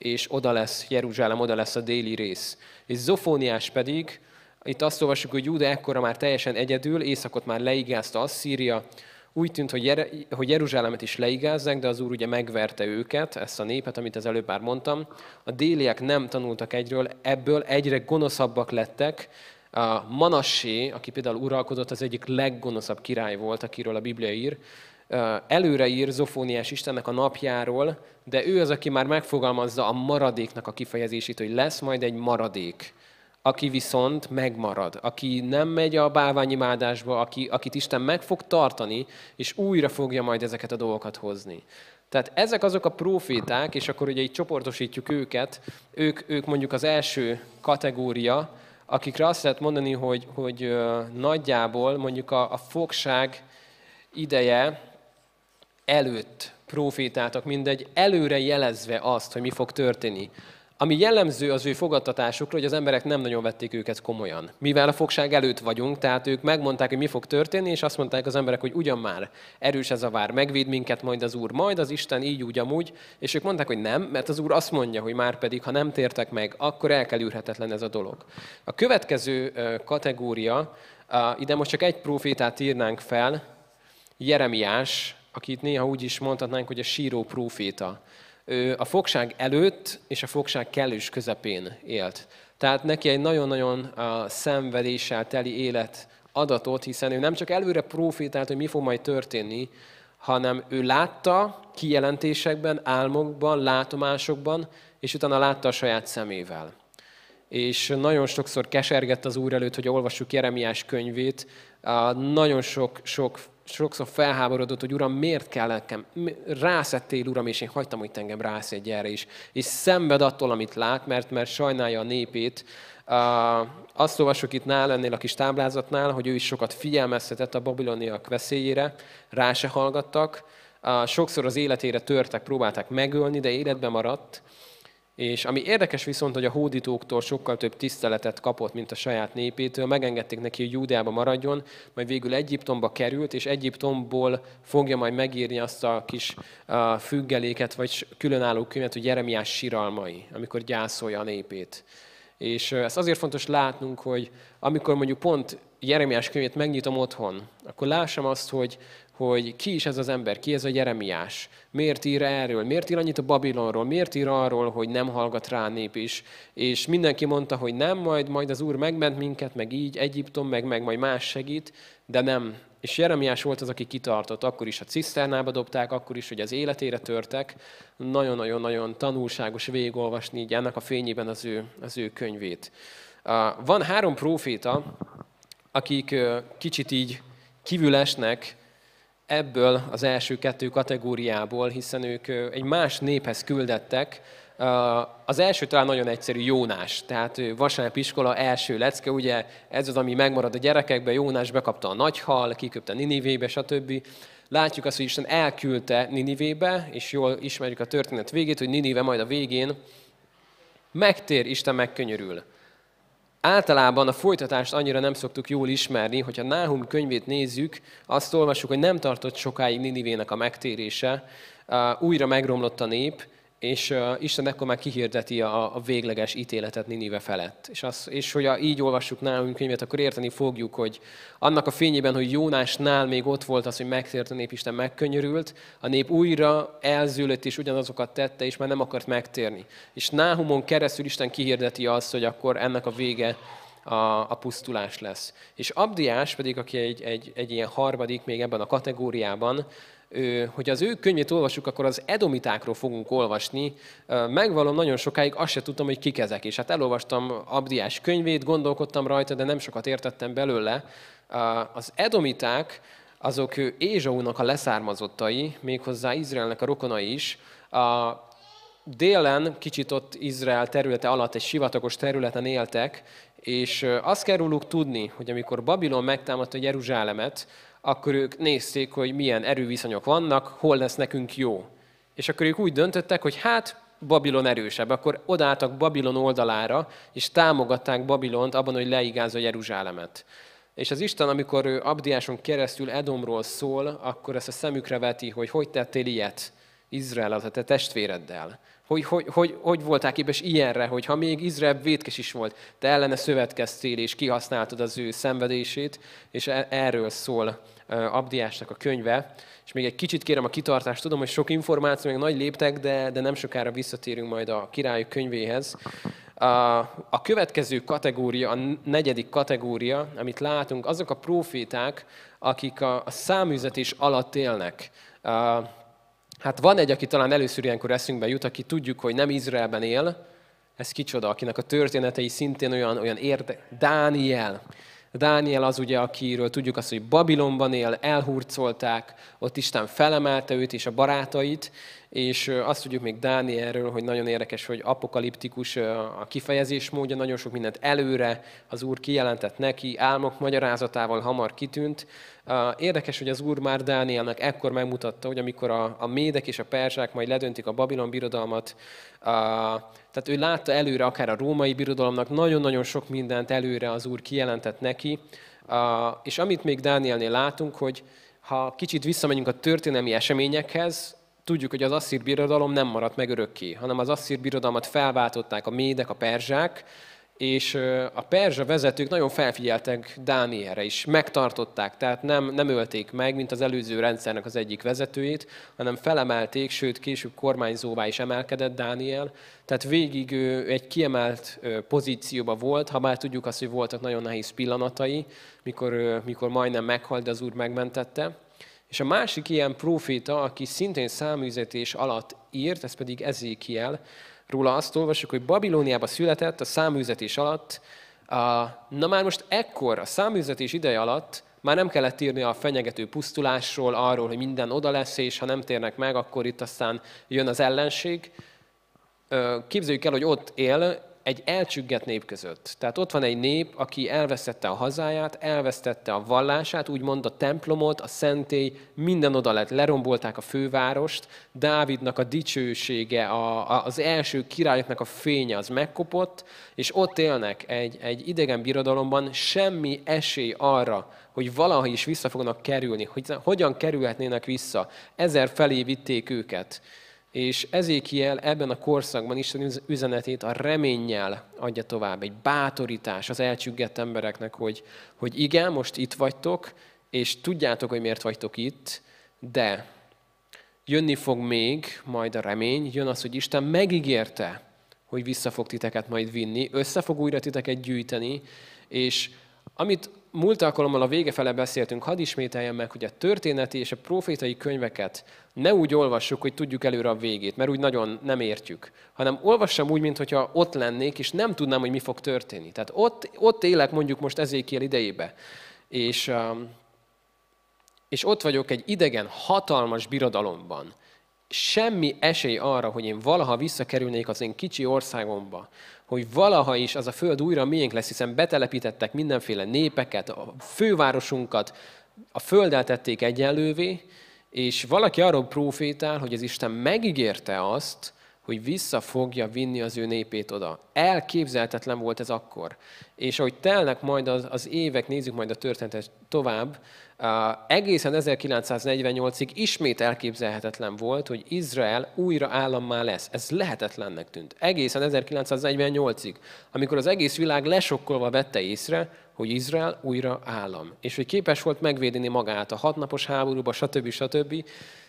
és oda lesz Jeruzsálem, oda lesz a déli rész. És Zofóniás pedig, itt azt olvassuk, hogy Júda ekkora már teljesen egyedül, északot már leigázta Asszíria, úgy tűnt, hogy, Jer- hogy Jeruzsálemet is leigázzák, de az Úr ugye megverte őket, ezt a népet, amit az előbb már mondtam. A déliek nem tanultak egyről, ebből egyre gonoszabbak lettek. A Manassé, aki például uralkodott, az egyik leggonoszabb király volt, akiről a Biblia ír, előre ír Zofóniás Istennek a napjáról, de ő az, aki már megfogalmazza a maradéknak a kifejezését, hogy lesz majd egy maradék aki viszont megmarad, aki nem megy a bálványimádásba, aki, akit Isten meg fog tartani, és újra fogja majd ezeket a dolgokat hozni. Tehát ezek azok a proféták, és akkor ugye így csoportosítjuk őket, ők, ők mondjuk az első kategória, akikre azt lehet mondani, hogy, hogy nagyjából mondjuk a, a fogság ideje előtt profétáltak, mindegy, előre jelezve azt, hogy mi fog történni. Ami jellemző az ő fogadtatásukra, hogy az emberek nem nagyon vették őket komolyan. Mivel a fogság előtt vagyunk, tehát ők megmondták, hogy mi fog történni, és azt mondták az emberek, hogy ugyan már erős ez a vár, megvéd minket majd az Úr, majd az Isten így úgy amúgy, és ők mondták, hogy nem, mert az Úr azt mondja, hogy már pedig, ha nem tértek meg, akkor elkerülhetetlen ez a dolog. A következő kategória, ide most csak egy profétát írnánk fel, Jeremiás, akit néha úgy is mondhatnánk, hogy a síró proféta a fogság előtt és a fogság kellős közepén élt. Tehát neki egy nagyon-nagyon szenvedéssel teli élet adatot, hiszen ő nem csak előre profétált, hogy mi fog majd történni, hanem ő látta kijelentésekben, álmokban, látomásokban, és utána látta a saját szemével. És nagyon sokszor kesergett az Úr előtt, hogy olvassuk Jeremiás könyvét, nagyon sok, sok sokszor felháborodott, hogy Uram, miért kell nekem? Rászettél, Uram, és én hagytam, hogy engem rászedj erre is. És szenved attól, amit lát, mert, mert sajnálja a népét. Azt olvasok itt nála, ennél a kis táblázatnál, hogy ő is sokat figyelmeztetett a babiloniak veszélyére, rá se hallgattak. Sokszor az életére törtek, próbálták megölni, de életben maradt. És ami érdekes viszont, hogy a hódítóktól sokkal több tiszteletet kapott, mint a saját népétől, megengedték neki, hogy Júdeába maradjon, majd végül Egyiptomba került, és Egyiptomból fogja majd megírni azt a kis függeléket, vagy különálló könyvet, hogy Jeremiás siralmai, amikor gyászolja a népét. És ez azért fontos látnunk, hogy amikor mondjuk pont Jeremiás könyvét megnyitom otthon, akkor lássam azt, hogy, hogy ki is ez az ember, ki ez a Jeremiás, miért ír erről, miért ír annyit a Babilonról, miért ír arról, hogy nem hallgat rá nép is. És mindenki mondta, hogy nem, majd, majd az Úr megment minket, meg így, Egyiptom, meg, meg majd más segít, de nem. És Jeremiás volt az, aki kitartott, akkor is a ciszternába dobták, akkor is, hogy az életére törtek. Nagyon-nagyon-nagyon tanulságos végigolvasni így ennek a fényében az ő, az ő könyvét. Van három próféta, akik kicsit így kívül esnek ebből az első kettő kategóriából, hiszen ők egy más néphez küldettek. Az első talán nagyon egyszerű, Jónás. Tehát vasárnap iskola első lecke, ugye ez az, ami megmarad a gyerekekben, Jónás bekapta a nagy hal, kiköpte Ninivébe, stb. Látjuk azt, hogy Isten elküldte Ninivébe, és jól ismerjük a történet végét, hogy Ninive majd a végén megtér, Isten megkönyörül. Általában a folytatást annyira nem szoktuk jól ismerni, hogyha Náhum könyvét nézzük, azt olvassuk, hogy nem tartott sokáig Ninivének a megtérése, újra megromlott a nép, és uh, Isten ekkor már kihirdeti a, a végleges ítéletet Ninive felett. És, az, és hogyha így olvassuk nálunk könyvet, akkor érteni fogjuk, hogy annak a fényében, hogy Jónásnál még ott volt az, hogy megtért a nép, Isten megkönyörült, a nép újra elzőlött és ugyanazokat tette, és már nem akart megtérni. És Náhumon keresztül Isten kihirdeti azt, hogy akkor ennek a vége a, a pusztulás lesz. És Abdiás pedig, aki egy, egy, egy ilyen harmadik még ebben a kategóriában, hogy az ő könyvét olvassuk, akkor az edomitákról fogunk olvasni. Megvalom nagyon sokáig, azt se tudtam, hogy kik ezek. És hát elolvastam Abdiás könyvét, gondolkodtam rajta, de nem sokat értettem belőle. Az edomiták, azok Ézsaúnak a leszármazottai, méghozzá Izraelnek a rokonai is. A délen, kicsit ott Izrael területe alatt egy sivatagos területen éltek, és azt kell róluk tudni, hogy amikor Babilon megtámadta Jeruzsálemet, akkor ők nézték, hogy milyen erőviszonyok vannak, hol lesz nekünk jó. És akkor ők úgy döntöttek, hogy hát Babilon erősebb. Akkor odálltak Babilon oldalára, és támogatták Babilont abban, hogy leigázza Jeruzsálemet. És az Isten, amikor ő Abdiáson keresztül Edomról szól, akkor ezt a szemükre veti, hogy hogy tettél ilyet Izrael, a te testvéreddel. Hogy, hogy, hogy, hogy voltál képes ilyenre, hogy ha még Izrael vétkes is volt, te ellene szövetkeztél és kihasználtad az ő szenvedését, és e- erről szól Abdiásnak a könyve. És még egy kicsit kérem a kitartást, tudom, hogy sok információ, még nagy léptek, de, de nem sokára visszatérünk majd a királyok könyvéhez. A, a következő kategória, a negyedik kategória, amit látunk, azok a proféták, akik a, a száműzetés alatt élnek. A, hát van egy, aki talán először ilyenkor eszünkbe jut, aki tudjuk, hogy nem Izraelben él, ez kicsoda, akinek a történetei szintén olyan, olyan érde. Dániel. Dániel az ugye, akiről tudjuk azt, hogy Babilonban él, elhurcolták, ott Isten felemelte őt és a barátait, és azt tudjuk még Dánielről, hogy nagyon érdekes, hogy apokaliptikus a kifejezés módja, nagyon sok mindent előre az Úr kijelentett neki, álmok magyarázatával hamar kitűnt. Érdekes, hogy az Úr már Dánielnek ekkor megmutatta, hogy amikor a, a médek és a perzsák majd ledöntik a Babilon birodalmat, tehát ő látta előre akár a római birodalomnak nagyon-nagyon sok mindent előre az Úr kijelentett neki, és amit még Dánielnél látunk, hogy ha kicsit visszamegyünk a történelmi eseményekhez, tudjuk, hogy az asszír birodalom nem maradt meg örökké, hanem az asszír birodalmat felváltották a médek, a perzsák, és a perzsa vezetők nagyon felfigyeltek Dánielre is, megtartották, tehát nem, nem ölték meg, mint az előző rendszernek az egyik vezetőjét, hanem felemelték, sőt később kormányzóvá is emelkedett Dániel, tehát végig ő egy kiemelt pozícióba volt, ha bár tudjuk azt, hogy voltak nagyon nehéz pillanatai, mikor, mikor majdnem meghalt, de az Úr megmentette. És a másik ilyen proféta, aki szintén száműzetés alatt írt, ez pedig Ezékiel, róla azt olvasjuk, hogy Babilóniába született a száműzetés alatt, na már most ekkor, a száműzetés ideje alatt már nem kellett írni a fenyegető pusztulásról, arról, hogy minden oda lesz, és ha nem térnek meg, akkor itt aztán jön az ellenség. Képzeljük el, hogy ott él egy elcsügget nép között. Tehát ott van egy nép, aki elvesztette a hazáját, elvesztette a vallását, úgymond a templomot, a szentély, minden oda lett, lerombolták a fővárost, Dávidnak a dicsősége, a, a, az első királyoknak a fénye az megkopott, és ott élnek egy, egy idegen birodalomban, semmi esély arra, hogy valaha is vissza fognak kerülni, hogy hogyan kerülhetnének vissza. Ezer felé vitték őket. És Ezékiel ebben a korszakban Isten üzenetét a reménnyel adja tovább, egy bátorítás az elcsüggett embereknek, hogy, hogy igen, most itt vagytok, és tudjátok, hogy miért vagytok itt, de jönni fog még majd a remény, jön az, hogy Isten megígérte, hogy vissza fog titeket majd vinni, össze fog újra titeket gyűjteni, és amit múlt alkalommal a vége fele beszéltünk, hadd ismételjem meg, hogy a történeti és a profétai könyveket ne úgy olvassuk, hogy tudjuk előre a végét, mert úgy nagyon nem értjük, hanem olvassam úgy, mintha ott lennék, és nem tudnám, hogy mi fog történni. Tehát ott, ott élek mondjuk most ezékiel idejébe, és, um, és ott vagyok egy idegen, hatalmas birodalomban, semmi esély arra, hogy én valaha visszakerülnék az én kicsi országomba, hogy valaha is az a föld újra miénk lesz, hiszen betelepítettek mindenféle népeket, a fővárosunkat, a földet tették egyenlővé, és valaki arról profétál, hogy az Isten megígérte azt, hogy vissza fogja vinni az ő népét oda. Elképzelhetetlen volt ez akkor. És ahogy telnek majd az, az évek, nézzük majd a történetet tovább, egészen 1948-ig ismét elképzelhetetlen volt, hogy Izrael újra állammá lesz. Ez lehetetlennek tűnt. Egészen 1948-ig, amikor az egész világ lesokkolva vette észre, hogy Izrael újra állam. És hogy képes volt megvédeni magát a hatnapos háborúba, stb. stb.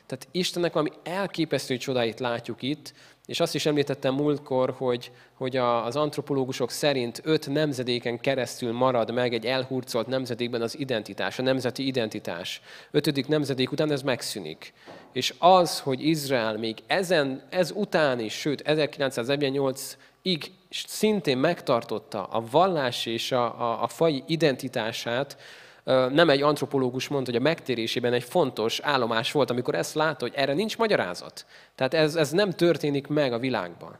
Tehát Istennek valami elképesztő csodáit látjuk itt, és azt is említettem múltkor, hogy, hogy az antropológusok szerint öt nemzedéken keresztül marad meg egy elhurcolt nemzedékben az identitás, a nemzeti identitás. Ötödik nemzedék után ez megszűnik. És az, hogy Izrael még ezen, ez után is, sőt 1948-ig szintén megtartotta a vallás és a, a, a fai identitását, nem egy antropológus mondta, hogy a megtérésében egy fontos állomás volt, amikor ezt látta, hogy erre nincs magyarázat. Tehát ez, ez nem történik meg a világban.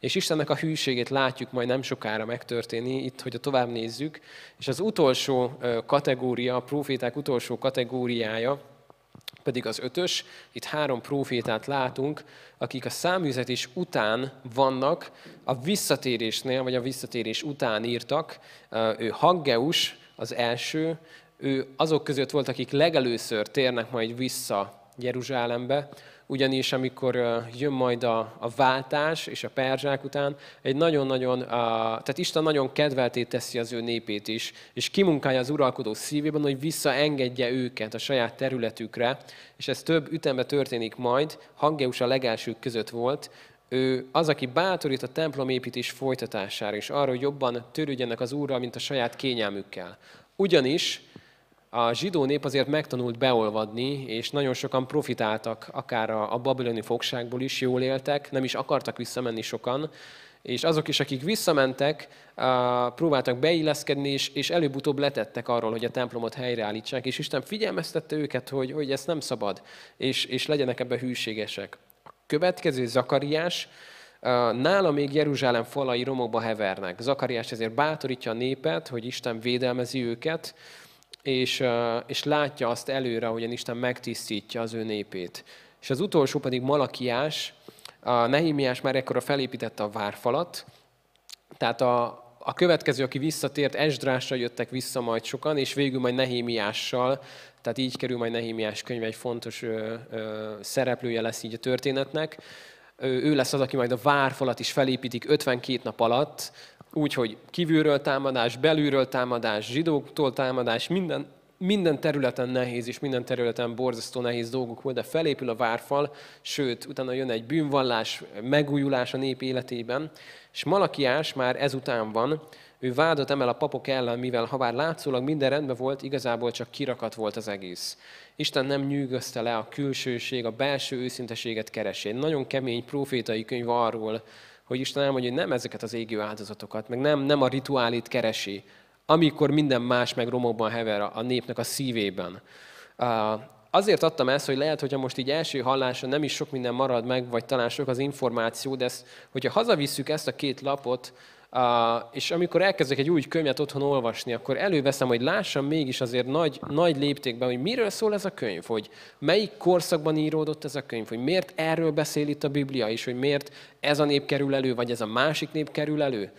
És Istennek a hűségét látjuk majd nem sokára megtörténni, itt, hogy a tovább nézzük. És az utolsó kategória, a proféták utolsó kategóriája, pedig az ötös. Itt három profétát látunk, akik a száműzetés után vannak, a visszatérésnél, vagy a visszatérés után írtak. Ő Haggeus az első, ő azok között volt, akik legelőször térnek majd vissza Jeruzsálembe, ugyanis amikor jön majd a, a váltás és a perzsák után, egy nagyon-nagyon, tehát Isten nagyon kedvelté teszi az ő népét is, és kimunkálja az uralkodó szívében, hogy visszaengedje őket a saját területükre, és ez több ütembe történik majd, Haggeus a legelsők között volt, ő az, aki bátorít a templomépítés folytatására, és arra, hogy jobban törődjenek az Úrral, mint a saját kényelmükkel. Ugyanis a zsidó nép azért megtanult beolvadni, és nagyon sokan profitáltak akár a, babiloni fogságból is, jól éltek, nem is akartak visszamenni sokan, és azok is, akik visszamentek, próbáltak beilleszkedni, és, előbb-utóbb letettek arról, hogy a templomot helyreállítsák, és Isten figyelmeztette őket, hogy, hogy ez nem szabad, és, és legyenek ebbe hűségesek. Következő Zakariás, Nála még Jeruzsálem falai romokba hevernek. Zakariás ezért bátorítja a népet, hogy Isten védelmezi őket, és, és látja azt előre, hogyan Isten megtisztítja az ő népét. És az utolsó pedig Malakiás, a Nehémiás már ekkora felépítette a várfalat, tehát a, a következő, aki visszatért, Esdrásra jöttek vissza majd sokan, és végül majd Nehémiással, tehát így kerül majd Nehémiás könyv egy fontos ö, ö, szereplője lesz így a történetnek. Ő lesz az, aki majd a várfalat is felépítik 52 nap alatt, úgy, hogy kívülről támadás, belülről támadás, zsidóktól támadás, minden, minden területen nehéz, és minden területen borzasztó nehéz dolgok volt, de felépül a várfal, sőt, utána jön egy bűnvallás, megújulás a nép életében, és Malakiás már ezután van, ő vádat emel a papok ellen, mivel ha bár látszólag minden rendben volt, igazából csak kirakat volt az egész. Isten nem nyűgözte le a külsőség, a belső őszinteséget keresi. Nagyon kemény profétai könyv arról, hogy Isten elmondja, hogy nem ezeket az égő áldozatokat, meg nem, nem a rituálit keresi, amikor minden más meg romokban hever a népnek a szívében. Azért adtam ezt, hogy lehet, hogyha most így első hallásra nem is sok minden marad meg, vagy talán sok az információ, de ezt, hogyha hazavisszük ezt a két lapot, és amikor elkezdek egy új könyvet otthon olvasni, akkor előveszem, hogy lássam mégis azért nagy, nagy léptékben, hogy miről szól ez a könyv, hogy melyik korszakban íródott ez a könyv, hogy miért erről beszél itt a Biblia, és hogy miért ez a nép kerül elő, vagy ez a másik nép kerül elő.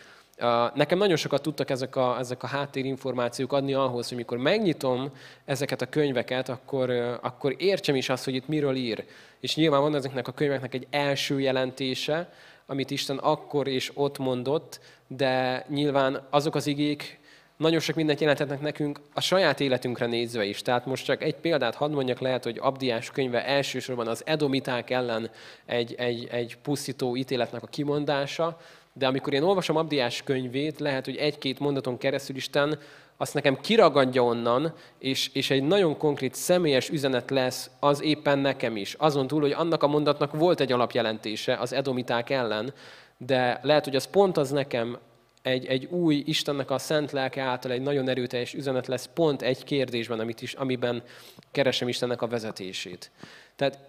Nekem nagyon sokat tudtak ezek a, ezek a háttérinformációk adni ahhoz, hogy mikor megnyitom ezeket a könyveket, akkor, akkor értsem is azt, hogy itt miről ír. És nyilván van ezeknek a könyveknek egy első jelentése, amit Isten akkor és ott mondott, de nyilván azok az igék nagyon sok mindent jelentetnek nekünk a saját életünkre nézve is. Tehát most csak egy példát hadd mondjak, lehet, hogy Abdiás könyve elsősorban az edomiták ellen egy, egy, egy pusztító ítéletnek a kimondása, de amikor én olvasom Abdiás könyvét, lehet, hogy egy-két mondaton keresztül Isten azt nekem kiragadja onnan, és, és egy nagyon konkrét személyes üzenet lesz az éppen nekem is. Azon túl, hogy annak a mondatnak volt egy alapjelentése az edomiták ellen, de lehet, hogy az pont az nekem egy, egy új Istennek a szent lelke által egy nagyon erőteljes üzenet lesz pont egy kérdésben, amit is, amiben keresem Istennek a vezetését. Tehát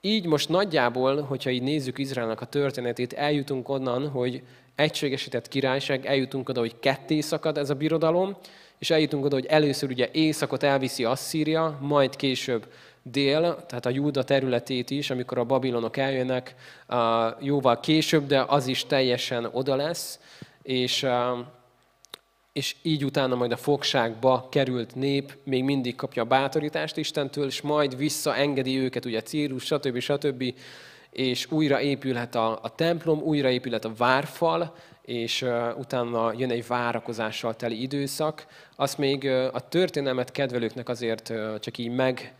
így most nagyjából, hogyha így nézzük Izraelnek a történetét, eljutunk onnan, hogy egységesített királyság, eljutunk oda, hogy ketté szakad ez a birodalom, és eljutunk oda, hogy először ugye északot elviszi Asszíria, majd később dél, tehát a Júda területét is, amikor a babilonok eljönnek, jóval később, de az is teljesen oda lesz, és, és így utána majd a fogságba került nép még mindig kapja a bátorítást Istentől, és majd visszaengedi őket, ugye Círus, stb. stb. És újra épülhet a, a templom, újra épülhet a várfal, és utána jön egy várakozással teli időszak. Azt még a történelmet kedvelőknek azért csak így meg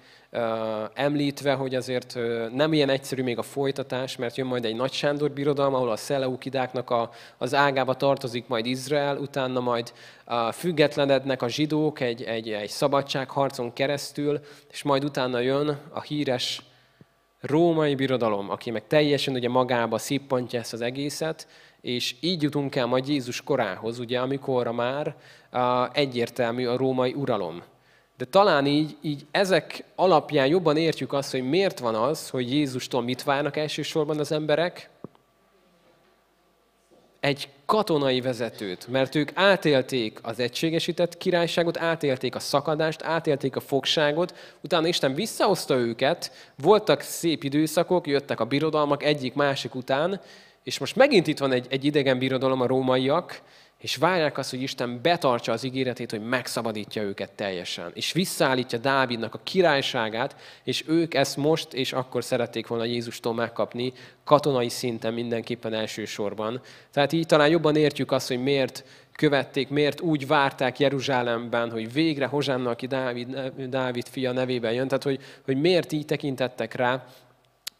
említve, hogy azért nem ilyen egyszerű még a folytatás, mert jön majd egy nagy Sándor birodalma, ahol a szeleukidáknak a, az ágába tartozik majd Izrael, utána majd a függetlenednek a zsidók egy, egy, egy szabadságharcon keresztül, és majd utána jön a híres római birodalom, aki meg teljesen ugye magába szippantja ezt az egészet, és így jutunk el majd Jézus korához, ugye, amikor már egyértelmű a római uralom. De talán így, így ezek alapján jobban értjük azt, hogy miért van az, hogy Jézustól mit várnak elsősorban az emberek? egy katonai vezetőt, mert ők átélték az egységesített királyságot, átélték a szakadást, átélték a fogságot, utána Isten visszahozta őket, voltak szép időszakok, jöttek a birodalmak egyik másik után, és most megint itt van egy, egy idegen birodalom, a rómaiak, és várják azt, hogy Isten betartsa az ígéretét, hogy megszabadítja őket teljesen, és visszaállítja Dávidnak a királyságát, és ők ezt most és akkor szerették volna Jézustól megkapni, katonai szinten mindenképpen elsősorban. Tehát így talán jobban értjük azt, hogy miért követték, miért úgy várták Jeruzsálemben, hogy végre Hozsánna, aki Dávid, Dávid fia nevében jön, tehát hogy, hogy miért így tekintettek rá,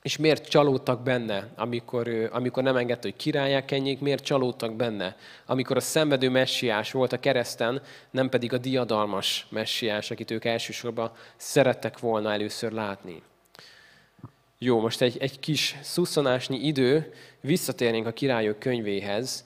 és miért csalódtak benne, amikor, amikor nem engedte, hogy királyák kenjék, miért csalódtak benne, amikor a szenvedő messiás volt a kereszten, nem pedig a diadalmas messiás, akit ők elsősorban szerettek volna először látni. Jó, most egy, egy kis szusszanásnyi idő, visszatérnénk a királyok könyvéhez.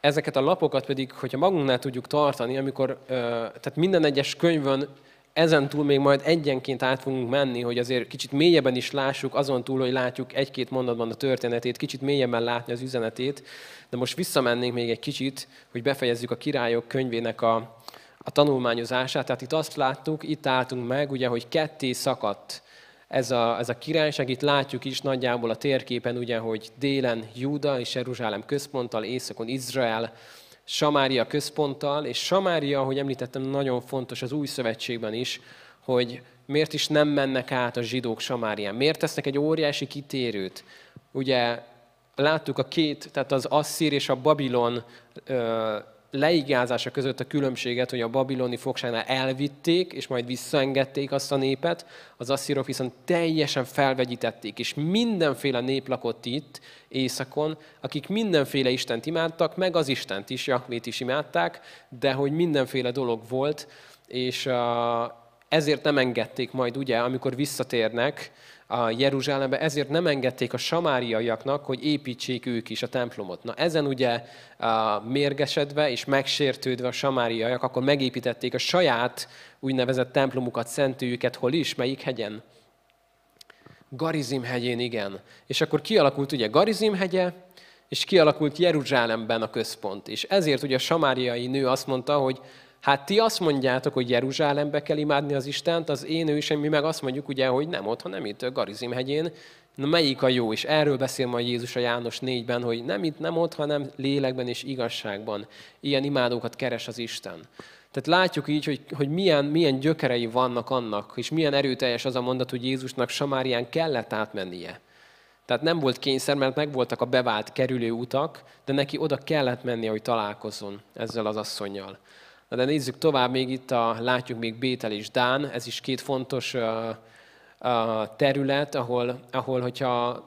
Ezeket a lapokat pedig, hogyha magunknál tudjuk tartani, amikor, tehát minden egyes könyvön ezen túl még majd egyenként át fogunk menni, hogy azért kicsit mélyebben is lássuk, azon túl, hogy látjuk egy-két mondatban a történetét, kicsit mélyebben látni az üzenetét, de most visszamennénk még egy kicsit, hogy befejezzük a királyok könyvének a, a tanulmányozását. Tehát itt azt láttuk, itt álltunk meg, ugye, hogy ketté szakadt ez a, ez a királyság. Itt látjuk is nagyjából a térképen, ugye, hogy délen Júda és Jeruzsálem központtal, északon Izrael, Samária központtal, és Samária, ahogy említettem, nagyon fontos az új szövetségben is, hogy miért is nem mennek át a zsidók Samárián. Miért tesznek egy óriási kitérőt? Ugye láttuk a két, tehát az Asszír és a Babilon leigázása között a különbséget, hogy a babiloni fogságnál elvitték, és majd visszaengedték azt a népet, az asszírok viszont teljesen felvegyítették, és mindenféle nép lakott itt, északon, akik mindenféle Istent imádtak, meg az Istent is, Jahvét is imádták, de hogy mindenféle dolog volt, és ezért nem engedték majd, ugye, amikor visszatérnek, a Jeruzsálembe, ezért nem engedték a samáriaiaknak, hogy építsék ők is a templomot. Na ezen ugye mérgesedve és megsértődve a samáriaiak, akkor megépítették a saját úgynevezett templomukat, szentőjüket, hol is, melyik hegyen? Garizim hegyén, igen. És akkor kialakult ugye Garizim hegye, és kialakult Jeruzsálemben a központ. És ezért ugye a samáriai nő azt mondta, hogy Hát ti azt mondjátok, hogy Jeruzsálembe kell imádni az Istent, az én ősem, mi meg azt mondjuk ugye, hogy nem ott, hanem itt Garizim hegyén. Na melyik a jó? És erről beszél majd Jézus a János 4-ben, hogy nem itt, nem ott, hanem lélekben és igazságban. Ilyen imádókat keres az Isten. Tehát látjuk így, hogy, hogy milyen, milyen gyökerei vannak annak, és milyen erőteljes az a mondat, hogy Jézusnak Samárián kellett átmennie. Tehát nem volt kényszer, mert megvoltak a bevált kerülő utak, de neki oda kellett mennie, hogy találkozzon ezzel az asszonynal. Na de nézzük tovább, még itt a, látjuk még Bétel és Dán, ez is két fontos uh, uh, terület, ahol, ahol hogyha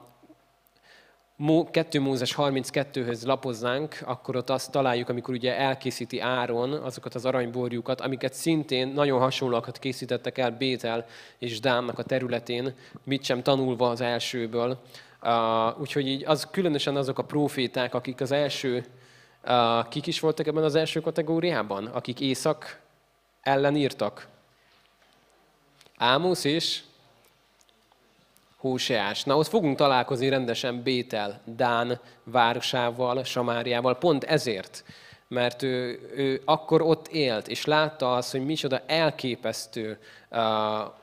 2 Mózes 32-höz lapoznánk, akkor ott azt találjuk, amikor ugye elkészíti Áron azokat az aranyborjukat, amiket szintén nagyon hasonlóakat készítettek el Bétel és Dánnak a területén, mit sem tanulva az elsőből. Uh, úgyhogy így az, különösen azok a proféták, akik az első Kik is voltak ebben az első kategóriában, akik észak ellen írtak? Ámusz és Hóseás. Na, ott fogunk találkozni rendesen Bétel, Dán városával, Samáriával, pont ezért mert ő, ő akkor ott élt, és látta azt, hogy micsoda elképesztő,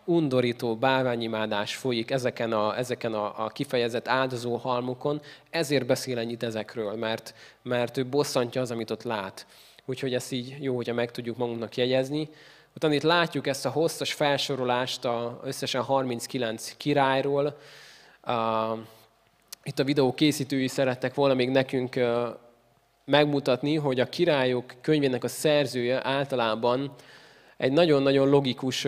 undorító bálványimádás folyik ezeken a, ezeken a, a kifejezett áldozó halmokon, ezért beszél ennyit ezekről, mert, mert ő bosszantja az, amit ott lát. Úgyhogy ezt így jó, hogyha meg tudjuk magunknak jegyezni. Utána itt látjuk ezt a hosszas felsorolást a összesen 39 királyról. Itt a videó készítői szerettek volna még nekünk megmutatni, hogy a királyok könyvének a szerzője általában egy nagyon-nagyon logikus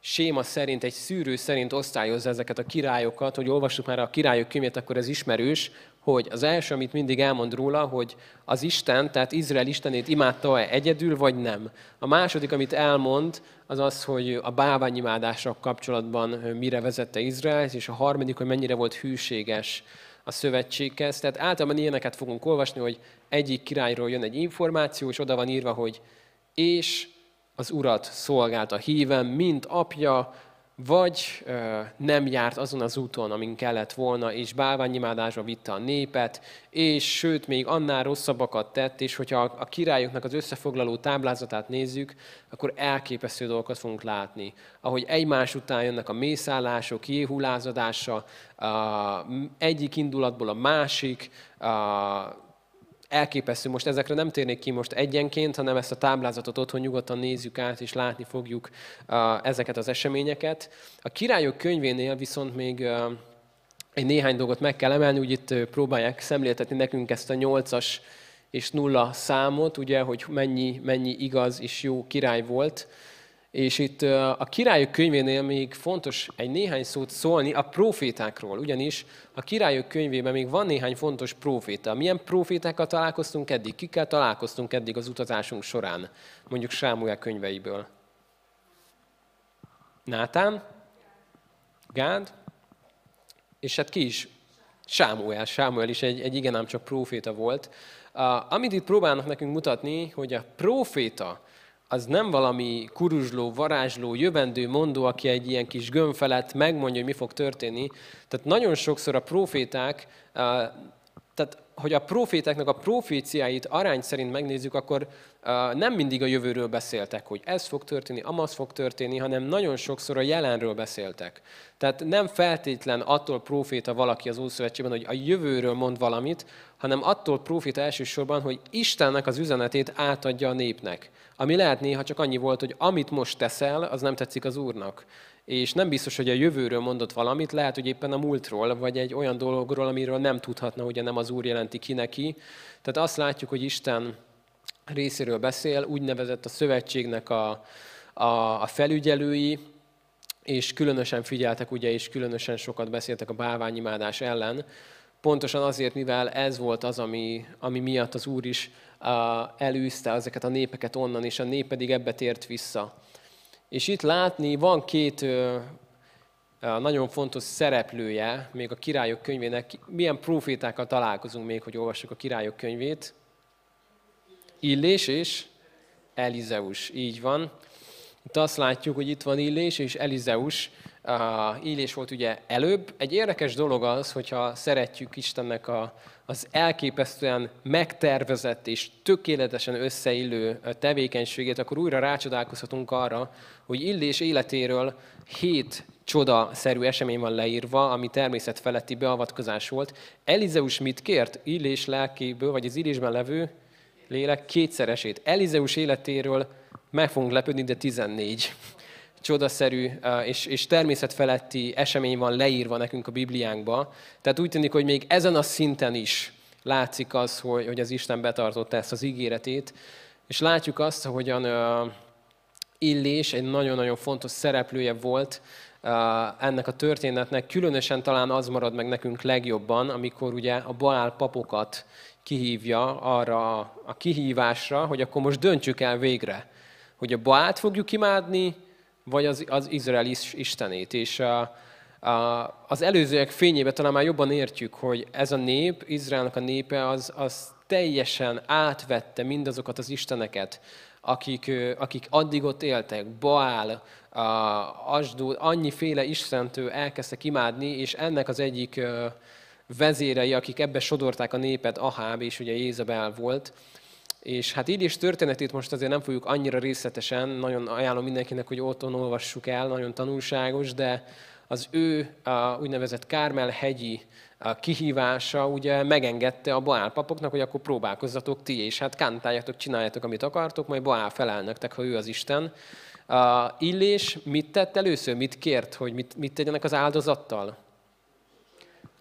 séma szerint, egy szűrő szerint osztályozza ezeket a királyokat, hogy olvassuk már a királyok könyvét, akkor ez ismerős, hogy az első, amit mindig elmond róla, hogy az Isten, tehát Izrael Istenét imádta-e egyedül, vagy nem. A második, amit elmond, az az, hogy a bálványimádással kapcsolatban mire vezette Izrael, és a harmadik, hogy mennyire volt hűséges a szövetséghez. Tehát általában ilyeneket fogunk olvasni, hogy egyik királyról jön egy információ, és oda van írva, hogy és az urat szolgálta hívem, mint apja, vagy ö, nem járt azon az úton, amin kellett volna, és bálványimádásba vitte a népet, és sőt, még annál rosszabbakat tett, és hogyha a királyoknak az összefoglaló táblázatát nézzük, akkor elképesztő dolgokat fogunk látni. Ahogy egymás után jönnek a mészállások, Jéhu lázadása, egyik indulatból a másik, elképesztő. Most ezekre nem térnék ki most egyenként, hanem ezt a táblázatot otthon nyugodtan nézzük át, és látni fogjuk ezeket az eseményeket. A királyok könyvénél viszont még egy néhány dolgot meg kell emelni, úgy itt próbálják szemléltetni nekünk ezt a nyolcas és nulla számot, ugye, hogy mennyi, mennyi igaz és jó király volt. És itt a királyok könyvénél még fontos egy néhány szót szólni a profétákról, ugyanis a királyok könyvében még van néhány fontos proféta. Milyen profétákkal találkoztunk eddig? Kikkel találkoztunk eddig az utazásunk során? Mondjuk Sámuel könyveiből. Nátán, Gád, és hát ki is? Sámuel. Sámuel is egy, egy igen ám csak proféta volt. Uh, amit itt próbálnak nekünk mutatni, hogy a proféta, az nem valami kuruzsló, varázsló, jövendő mondó, aki egy ilyen kis gömb felett megmondja, hogy mi fog történni. Tehát nagyon sokszor a proféták, hogy a profétáknak a proféciáit arány szerint megnézzük, akkor nem mindig a jövőről beszéltek, hogy ez fog történni, amaz fog történni, hanem nagyon sokszor a jelenről beszéltek. Tehát nem feltétlen attól proféta valaki az Ószövetségben, hogy a jövőről mond valamit, hanem attól proféta elsősorban, hogy Istennek az üzenetét átadja a népnek. Ami lehet néha csak annyi volt, hogy amit most teszel, az nem tetszik az Úrnak. És nem biztos, hogy a jövőről mondott valamit, lehet, hogy éppen a múltról, vagy egy olyan dologról, amiről nem tudhatna, hogy nem az Úr jelenti ki neki. Tehát azt látjuk, hogy Isten részéről beszél, úgynevezett a szövetségnek a, a, a felügyelői, és különösen figyeltek, ugye, és különösen sokat beszéltek a bálványimádás ellen, pontosan azért, mivel ez volt az, ami, ami miatt az Úr is uh, elűzte ezeket a népeket onnan, és a nép pedig ebbe tért vissza. És itt látni, van két nagyon fontos szereplője, még a királyok könyvének, milyen profétákkal találkozunk még, hogy olvassuk a királyok könyvét. Illés és Elizeus, így van. Itt azt látjuk, hogy itt van Illés és Elizeus, Illés volt ugye előbb. Egy érdekes dolog az, hogyha szeretjük Istennek a, az elképesztően megtervezett és tökéletesen összeillő tevékenységét, akkor újra rácsodálkozhatunk arra, hogy Illés életéről hét csodaszerű esemény van leírva, ami természet feletti beavatkozás volt. Elizeus mit kért? Illés lelkéből, vagy az Illésben levő lélek kétszeresét. Elizeus életéről meg fogunk lepődni, de 14 csodaszerű és, és természetfeletti esemény van leírva nekünk a Bibliánkba. Tehát úgy tűnik, hogy még ezen a szinten is látszik az, hogy, hogy az Isten betartotta ezt az ígéretét, és látjuk azt, hogyan Illés egy nagyon-nagyon fontos szereplője volt ennek a történetnek. Különösen talán az marad meg nekünk legjobban, amikor ugye a Baál papokat kihívja arra a kihívásra, hogy akkor most döntsük el végre, hogy a Baált fogjuk imádni, vagy az, az Izrael istenét. És a, a, az előzőek fényében talán már jobban értjük, hogy ez a nép, Izraelnek a népe, az, az teljesen átvette mindazokat az isteneket, akik, akik addig ott éltek, Baál, Asdód, annyiféle istent elkezdtek imádni, és ennek az egyik vezérei, akik ebbe sodorták a népet, Aháb, és ugye Jézabel volt, és hát így is történetét most azért nem fogjuk annyira részletesen, nagyon ajánlom mindenkinek, hogy otthon olvassuk el, nagyon tanulságos, de az ő a úgynevezett Kármel-hegyi kihívása ugye megengedte a Baál papoknak, hogy akkor próbálkozzatok ti, és hát kántáljatok, csináljátok, amit akartok, majd Baál felel nektek, ha ő az Isten. A Illés mit tett először? Mit kért, hogy mit, mit tegyenek az áldozattal?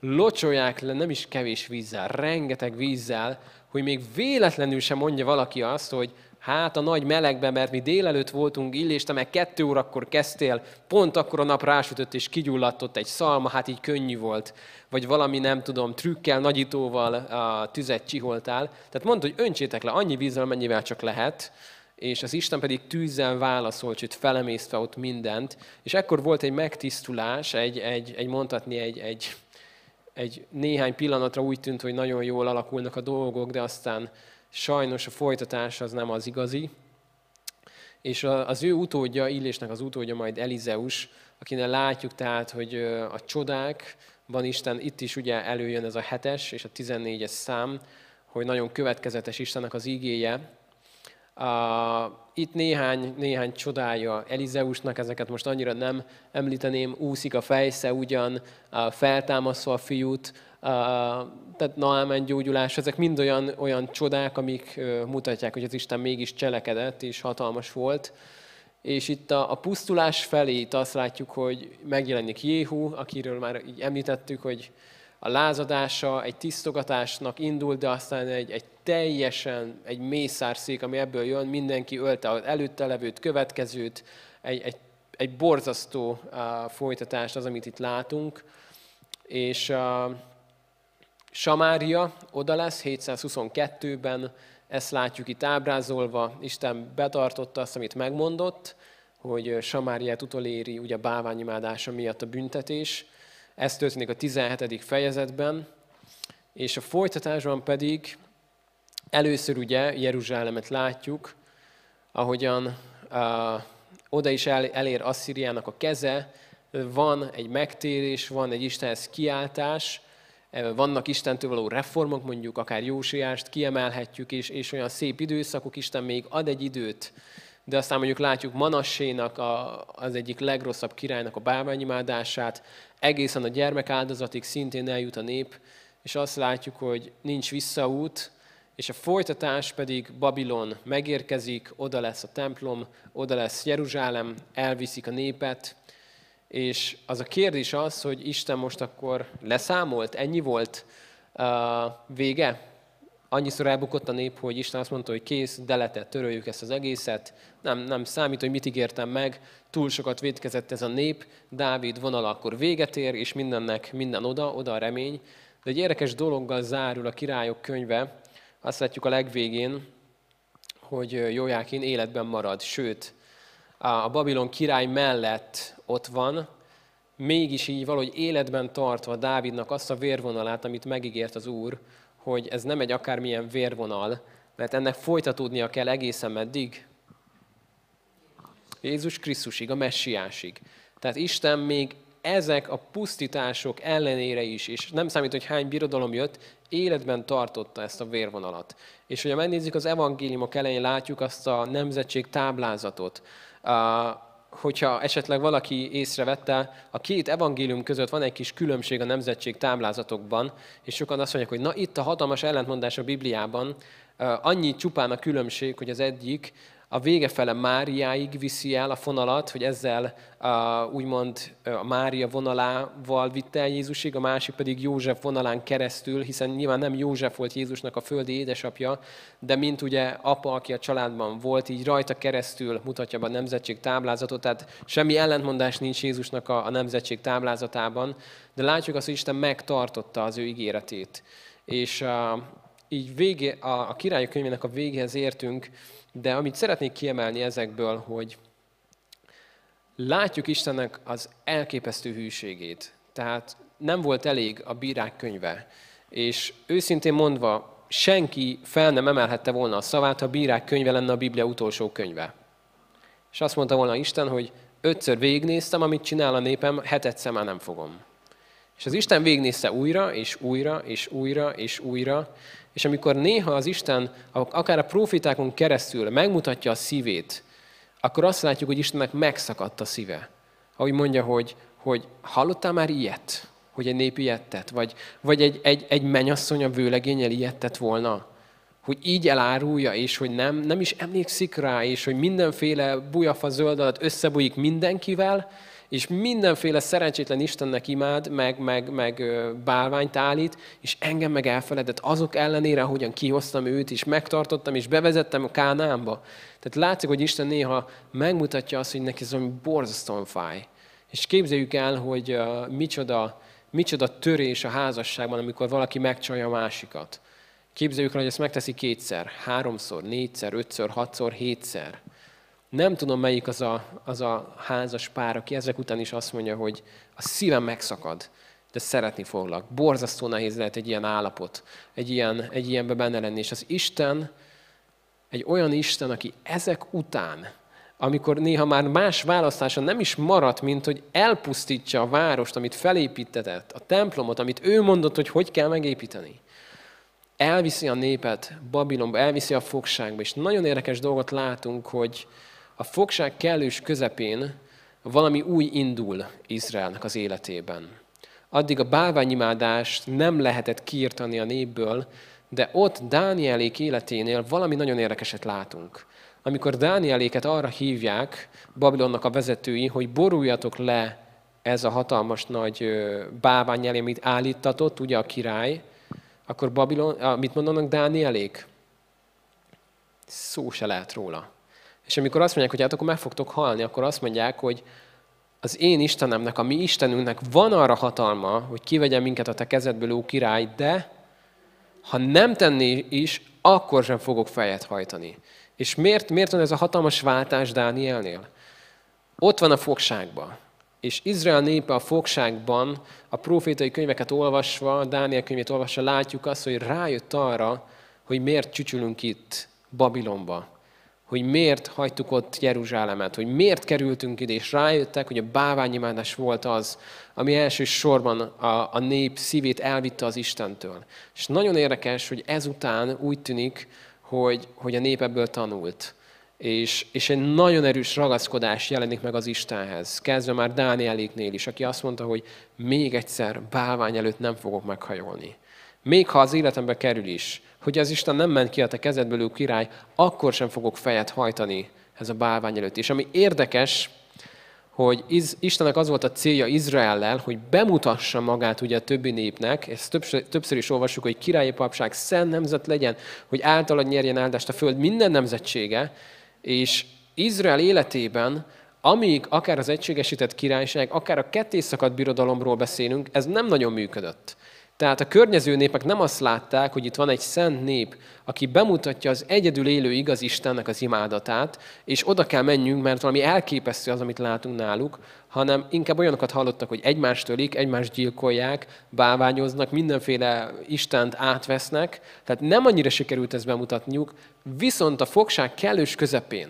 Locsolják le nem is kevés vízzel, rengeteg vízzel, hogy még véletlenül sem mondja valaki azt, hogy hát a nagy melegben, mert mi délelőtt voltunk illés, te meg kettő órakor kezdtél, pont akkor a nap rásütött és kigyulladt egy szalma, hát így könnyű volt. Vagy valami, nem tudom, trükkel, nagyítóval a tüzet csiholtál. Tehát mondta, hogy öntsétek le annyi vízzel, mennyivel csak lehet, és az Isten pedig tűzzel válaszolt, sőt felemésztve ott mindent, és ekkor volt egy megtisztulás, egy, egy, egy mondhatni, egy, egy, egy néhány pillanatra úgy tűnt, hogy nagyon jól alakulnak a dolgok, de aztán sajnos a folytatás az nem az igazi. és az ő utódja, Illésnek az utódja majd Elizeus, akinek látjuk tehát, hogy a csodákban Isten, itt is ugye előjön ez a hetes és a 14-es szám, hogy nagyon következetes Istennek az igéje. Itt néhány, néhány csodája Elizeusnak, ezeket most annyira nem említeném, úszik a fejsze ugyan, feltámaszva a fiút, tehát Naamen gyógyulás, ezek mind olyan, olyan csodák, amik mutatják, hogy az Isten mégis cselekedett és hatalmas volt. És itt a, a pusztulás felé itt azt látjuk, hogy megjelenik Jéhu, akiről már így említettük, hogy a lázadása egy tisztogatásnak indul, de aztán egy, egy teljesen egy mészárszék, ami ebből jön, mindenki ölte az előtte levőt, következőt, egy, egy, egy borzasztó uh, folytatást az, amit itt látunk. És uh, Samária oda lesz 722-ben, ezt látjuk itt ábrázolva, Isten betartotta azt, amit megmondott, hogy Samáriát utoléri ugye bálványimádása miatt a büntetés. Ez történik a 17. fejezetben, és a folytatásban pedig először ugye Jeruzsálemet látjuk, ahogyan uh, oda is el, elér Asszíriának a keze, van egy megtérés, van egy Istenhez kiáltás, vannak Istentől való reformok, mondjuk akár Jósiást kiemelhetjük, és, és olyan szép időszakok, Isten még ad egy időt, de aztán mondjuk látjuk Manassénak, a, az egyik legrosszabb királynak a bálványimádását, egészen a gyermekáldozatig szintén eljut a nép, és azt látjuk, hogy nincs visszaút, és a folytatás pedig Babilon megérkezik, oda lesz a templom, oda lesz Jeruzsálem, elviszik a népet, és az a kérdés az, hogy Isten most akkor leszámolt, ennyi volt uh, vége? Annyiszor elbukott a nép, hogy Isten azt mondta, hogy kész, deletett, töröljük ezt az egészet. Nem, nem számít, hogy mit ígértem meg, túl sokat védkezett ez a nép, Dávid vonala akkor véget ér, és mindennek minden oda, oda a remény. De egy érdekes dologgal zárul a királyok könyve, azt látjuk a legvégén, hogy Jójákin életben marad, sőt, a Babilon király mellett ott van, mégis így valahogy életben tartva Dávidnak azt a vérvonalát, amit megígért az Úr, hogy ez nem egy akármilyen vérvonal, mert ennek folytatódnia kell egészen meddig? Jézus Krisztusig, a messiásig. Tehát Isten még ezek a pusztítások ellenére is, és nem számít, hogy hány birodalom jött, életben tartotta ezt a vérvonalat. És hogyha megnézzük az evangéliumok elején, látjuk azt a nemzetség táblázatot, hogyha esetleg valaki észrevette, a két evangélium között van egy kis különbség a nemzetség táblázatokban, és sokan azt mondják, hogy na itt a hatalmas ellentmondás a Bibliában, annyi csupán a különbség, hogy az egyik a vége fele Máriáig viszi el a fonalat, hogy ezzel uh, úgymond a Mária vonalával vitte el Jézusig, a másik pedig József vonalán keresztül, hiszen nyilván nem József volt Jézusnak a földi édesapja, de mint ugye apa, aki a családban volt, így rajta keresztül mutatja be a nemzetség táblázatot, tehát semmi ellentmondás nincs Jézusnak a, a nemzetség táblázatában, de látjuk azt, hogy Isten megtartotta az ő ígéretét. És uh, így végé, a, a királyok könyvének a végéhez értünk, de amit szeretnék kiemelni ezekből, hogy látjuk Istennek az elképesztő hűségét. Tehát nem volt elég a bírák könyve. És őszintén mondva, senki fel nem emelhette volna a szavát, ha a bírák könyve lenne a Biblia utolsó könyve. És azt mondta volna Isten, hogy ötször végignéztem, amit csinál a népem, hetet már nem fogom. És az Isten végignézte újra, és újra, és újra, és újra, és amikor néha az Isten, akár a profitákon keresztül megmutatja a szívét, akkor azt látjuk, hogy Istennek megszakadt a szíve. Ahogy mondja, hogy, hogy hallottál már ilyet? Hogy egy nép ilyet tett? Vagy, vagy egy, egy, egy menyasszony a vőlegényel ilyet tett volna? Hogy így elárulja, és hogy nem, nem is emlékszik rá, és hogy mindenféle bujafa zöld alatt összebújik mindenkivel, és mindenféle szerencsétlen Istennek imád, meg, meg, meg bálványt állít, és engem meg elfeledett azok ellenére, hogyan kihoztam őt, és megtartottam, és bevezettem a Kánámba. Tehát látszik, hogy Isten néha megmutatja azt, hogy neki ez valami borzasztóan fáj. És képzeljük el, hogy micsoda, micsoda törés a házasságban, amikor valaki megcsalja a másikat. Képzeljük el, hogy ezt megteszi kétszer, háromszor, négyszer, ötször, hatszor, hétszer. Nem tudom, melyik az a, az a házas pár, aki ezek után is azt mondja, hogy a szívem megszakad, de szeretni foglak. Borzasztó nehéz lehet egy ilyen állapot, egy, ilyen, egy ilyenbe benne lenni. És az Isten egy olyan Isten, aki ezek után amikor néha már más választása nem is maradt, mint hogy elpusztítsa a várost, amit felépítetett, a templomot, amit ő mondott, hogy hogy kell megépíteni. Elviszi a népet Babilonba, elviszi a fogságba, és nagyon érdekes dolgot látunk, hogy a fogság kellős közepén valami új indul Izraelnek az életében. Addig a bálványimádást nem lehetett kiirtani a népből, de ott Dánielék életénél valami nagyon érdekeset látunk. Amikor Dánieléket arra hívják, Babilonnak a vezetői, hogy boruljatok le ez a hatalmas nagy bálvány elé, amit állítatott, ugye a király, akkor Babilon, mit mondanak Dánielék? Szó se lehet róla. És amikor azt mondják, hogy hát akkor meg fogtok halni, akkor azt mondják, hogy az én Istenemnek, a mi Istenünknek van arra hatalma, hogy kivegyen minket a te kezedből, ó király, de ha nem tenné is, akkor sem fogok fejet hajtani. És miért, miért van ez a hatalmas váltás Dánielnél? Ott van a fogságban. És Izrael népe a fogságban, a profétai könyveket olvasva, Dániel könyvét olvasva látjuk azt, hogy rájött arra, hogy miért csücsülünk itt, Babilonba hogy miért hagytuk ott Jeruzsálemet, hogy miért kerültünk ide, és rájöttek, hogy a báványimádás volt az, ami elsősorban a, a nép szívét elvitte az Istentől. És nagyon érdekes, hogy ezután úgy tűnik, hogy, hogy a nép ebből tanult. És, és egy nagyon erős ragaszkodás jelenik meg az Istenhez. Kezdve már Dánieléknél is, aki azt mondta, hogy még egyszer bálvány előtt nem fogok meghajolni. Még ha az életembe kerül is, hogy az Isten nem ment ki a te kezedből, ő király, akkor sem fogok fejet hajtani ez a bálvány előtt. És ami érdekes, hogy Istennek az volt a célja Izraellel, hogy bemutassa magát ugye a többi népnek, ezt többször, többször is olvassuk, hogy királyi papság szent nemzet legyen, hogy általad nyerjen áldást a föld minden nemzetsége, és Izrael életében, amíg akár az egységesített királyság, akár a kettészakadt birodalomról beszélünk, ez nem nagyon működött. Tehát a környező népek nem azt látták, hogy itt van egy szent nép, aki bemutatja az egyedül élő igaz Istennek az imádatát, és oda kell menjünk, mert valami elképesztő az, amit látunk náluk, hanem inkább olyanokat hallottak, hogy egymást ölik, egymást gyilkolják, báványoznak, mindenféle Istent átvesznek, tehát nem annyira sikerült ezt bemutatniuk, viszont a fogság kellős közepén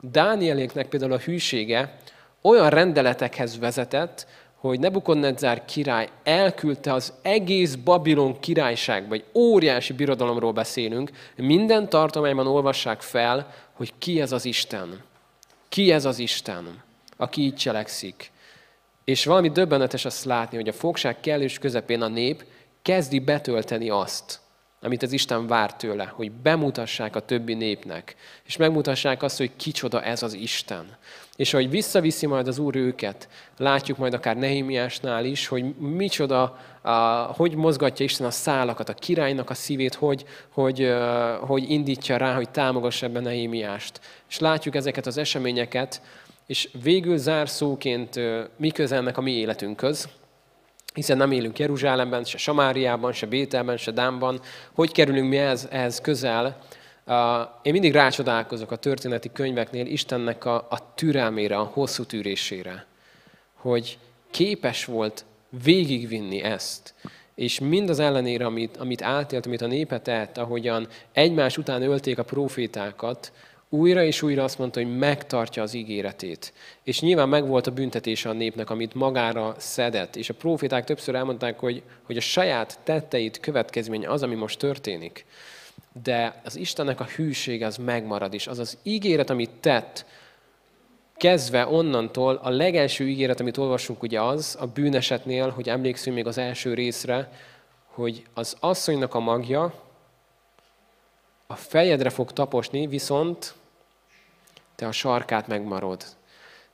Dánieléknek például a hűsége olyan rendeletekhez vezetett, hogy Nebukadnezár király elküldte az egész Babilon királyság, vagy óriási birodalomról beszélünk, minden tartományban olvassák fel, hogy ki ez az Isten. Ki ez az Isten, aki így cselekszik. És valami döbbenetes azt látni, hogy a fogság kellős közepén a nép kezdi betölteni azt, amit az Isten vár tőle, hogy bemutassák a többi népnek, és megmutassák azt, hogy kicsoda ez az Isten. És ahogy visszaviszi majd az Úr őket, látjuk majd akár Nehémiásnál is, hogy micsoda, a, hogy mozgatja Isten a szálakat, a királynak a szívét, hogy, hogy, hogy indítja rá, hogy támogassa ebben Nehémiást. És látjuk ezeket az eseményeket, és végül zárszóként mi közelnek a mi életünkhöz, hiszen nem élünk Jeruzsálemben, se Samáriában, se Bételben, se Dámban. Hogy kerülünk mi ehhez, ehhez közel? Én mindig rácsodálkozok a történeti könyveknél Istennek a, a türelmére, a hosszú tűrésére, hogy képes volt végigvinni ezt, és mind az ellenére, amit, amit átélt, amit a népet tett, ahogyan egymás után ölték a profétákat, újra és újra azt mondta, hogy megtartja az ígéretét. És nyilván megvolt a büntetése a népnek, amit magára szedett. És a proféták többször elmondták, hogy, hogy a saját tetteit következménye az, ami most történik de az Istennek a hűsége az megmarad is. Az az ígéret, amit tett, kezdve onnantól a legelső ígéret, amit olvasunk, ugye az a bűnesetnél, hogy emlékszünk még az első részre, hogy az asszonynak a magja a fejedre fog taposni, viszont te a sarkát megmarod.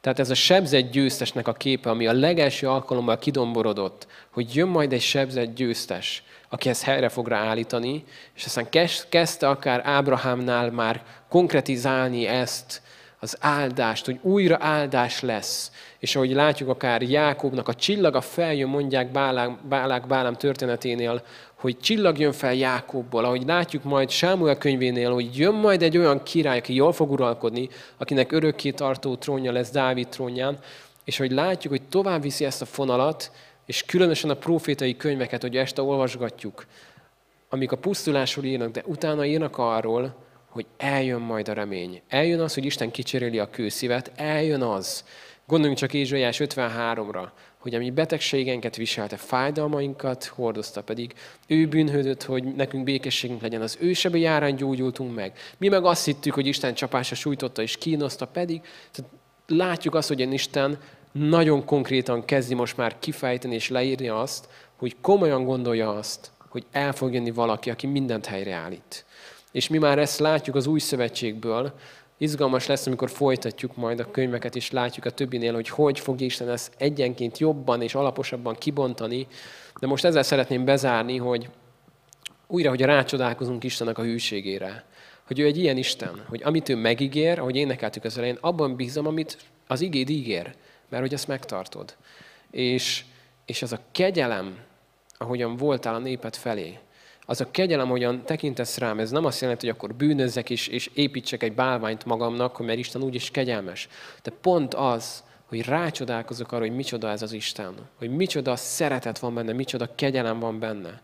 Tehát ez a sebzett győztesnek a képe, ami a legelső alkalommal kidomborodott, hogy jön majd egy sebzett győztes, aki ezt helyre fog ráállítani, és aztán kezdte akár Ábrahámnál már konkretizálni ezt, az áldást, hogy újra áldás lesz. És ahogy látjuk akár Jákobnak a csillaga feljön, mondják Bálák, Bálák Bálám történeténél, hogy csillag jön fel Jákobból, ahogy látjuk majd Sámuel könyvénél, hogy jön majd egy olyan király, aki jól fog uralkodni, akinek örökké tartó trónja lesz Dávid trónján, és hogy látjuk, hogy tovább viszi ezt a fonalat, és különösen a profétai könyveket, hogy este olvasgatjuk, amik a pusztulásról írnak, de utána írnak arról, hogy eljön majd a remény. Eljön az, hogy Isten kicseréli a kőszívet, eljön az. Gondoljunk csak Ézsaiás 53-ra, hogy ami betegségeinket viselte, fájdalmainkat hordozta pedig, ő bűnhődött, hogy nekünk békességünk legyen, az ő sebe járán gyógyultunk meg. Mi meg azt hittük, hogy Isten csapása sújtotta és kínoszta, pedig tehát látjuk azt, hogy Isten nagyon konkrétan kezdi most már kifejteni és leírni azt, hogy komolyan gondolja azt, hogy el fog jönni valaki, aki mindent helyreállít. És mi már ezt látjuk az új szövetségből, Izgalmas lesz, amikor folytatjuk majd a könyveket, és látjuk a többinél, hogy hogy fog Isten ezt egyenként jobban és alaposabban kibontani. De most ezzel szeretném bezárni, hogy újra, hogy rácsodálkozunk Istennek a hűségére. Hogy ő egy ilyen Isten, hogy amit ő megígér, ahogy énekeltük az elején, abban bízom, amit az igéd ígér, mert hogy ezt megtartod. És, és az a kegyelem, ahogyan voltál a népet felé, az a kegyelem, hogyan tekintesz rám, ez nem azt jelenti, hogy akkor bűnözzek és, és építsek egy bálványt magamnak, mert Isten úgyis kegyelmes. De pont az, hogy rácsodálkozok arra, hogy micsoda ez az Isten, hogy micsoda szeretet van benne, micsoda kegyelem van benne,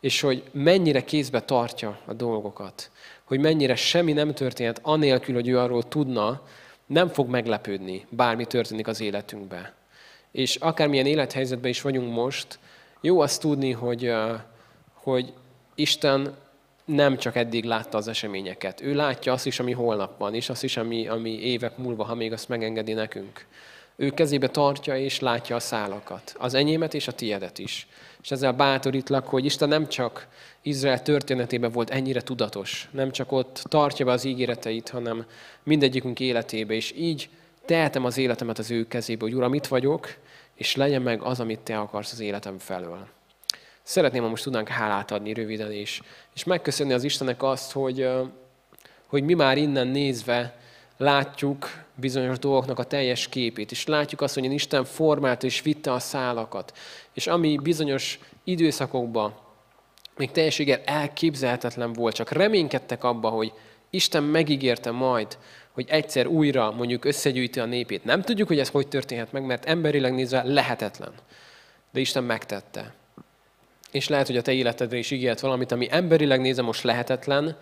és hogy mennyire kézbe tartja a dolgokat, hogy mennyire semmi nem történhet anélkül, hogy ő arról tudna, nem fog meglepődni, bármi történik az életünkbe. És akármilyen élethelyzetben is vagyunk most, jó azt tudni, hogy, hogy Isten nem csak eddig látta az eseményeket. Ő látja azt is, ami holnap van, és azt is, ami, ami évek múlva, ha még azt megengedi nekünk. Ő kezébe tartja és látja a szálakat, az enyémet és a tiedet is. És ezzel bátorítlak, hogy Isten nem csak Izrael történetében volt ennyire tudatos, nem csak ott tartja be az ígéreteit, hanem mindegyikünk életébe, és így tehetem az életemet az ő kezébe, hogy Uram, itt vagyok, és legyen meg az, amit Te akarsz az életem felől. Szeretném, ha most tudnánk hálát adni röviden is, és megköszönni az Istennek azt, hogy, hogy mi már innen nézve látjuk bizonyos dolgoknak a teljes képét, és látjuk azt, hogy Isten formálta és vitte a szálakat, és ami bizonyos időszakokban még teljességgel elképzelhetetlen volt, csak reménykedtek abba, hogy Isten megígérte majd, hogy egyszer újra mondjuk összegyűjti a népét. Nem tudjuk, hogy ez hogy történhet meg, mert emberileg nézve lehetetlen. De Isten megtette és lehet, hogy a te életedre is ígért valamit, ami emberileg nézem most lehetetlen,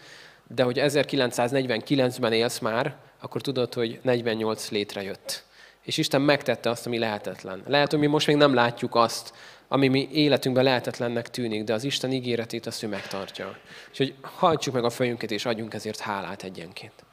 de hogy 1949-ben élsz már, akkor tudod, hogy 48 létrejött. És Isten megtette azt, ami lehetetlen. Lehet, hogy mi most még nem látjuk azt, ami mi életünkben lehetetlennek tűnik, de az Isten ígéretét azt ő megtartja. Úgyhogy hajtsuk meg a fejünket, és adjunk ezért hálát egyenként.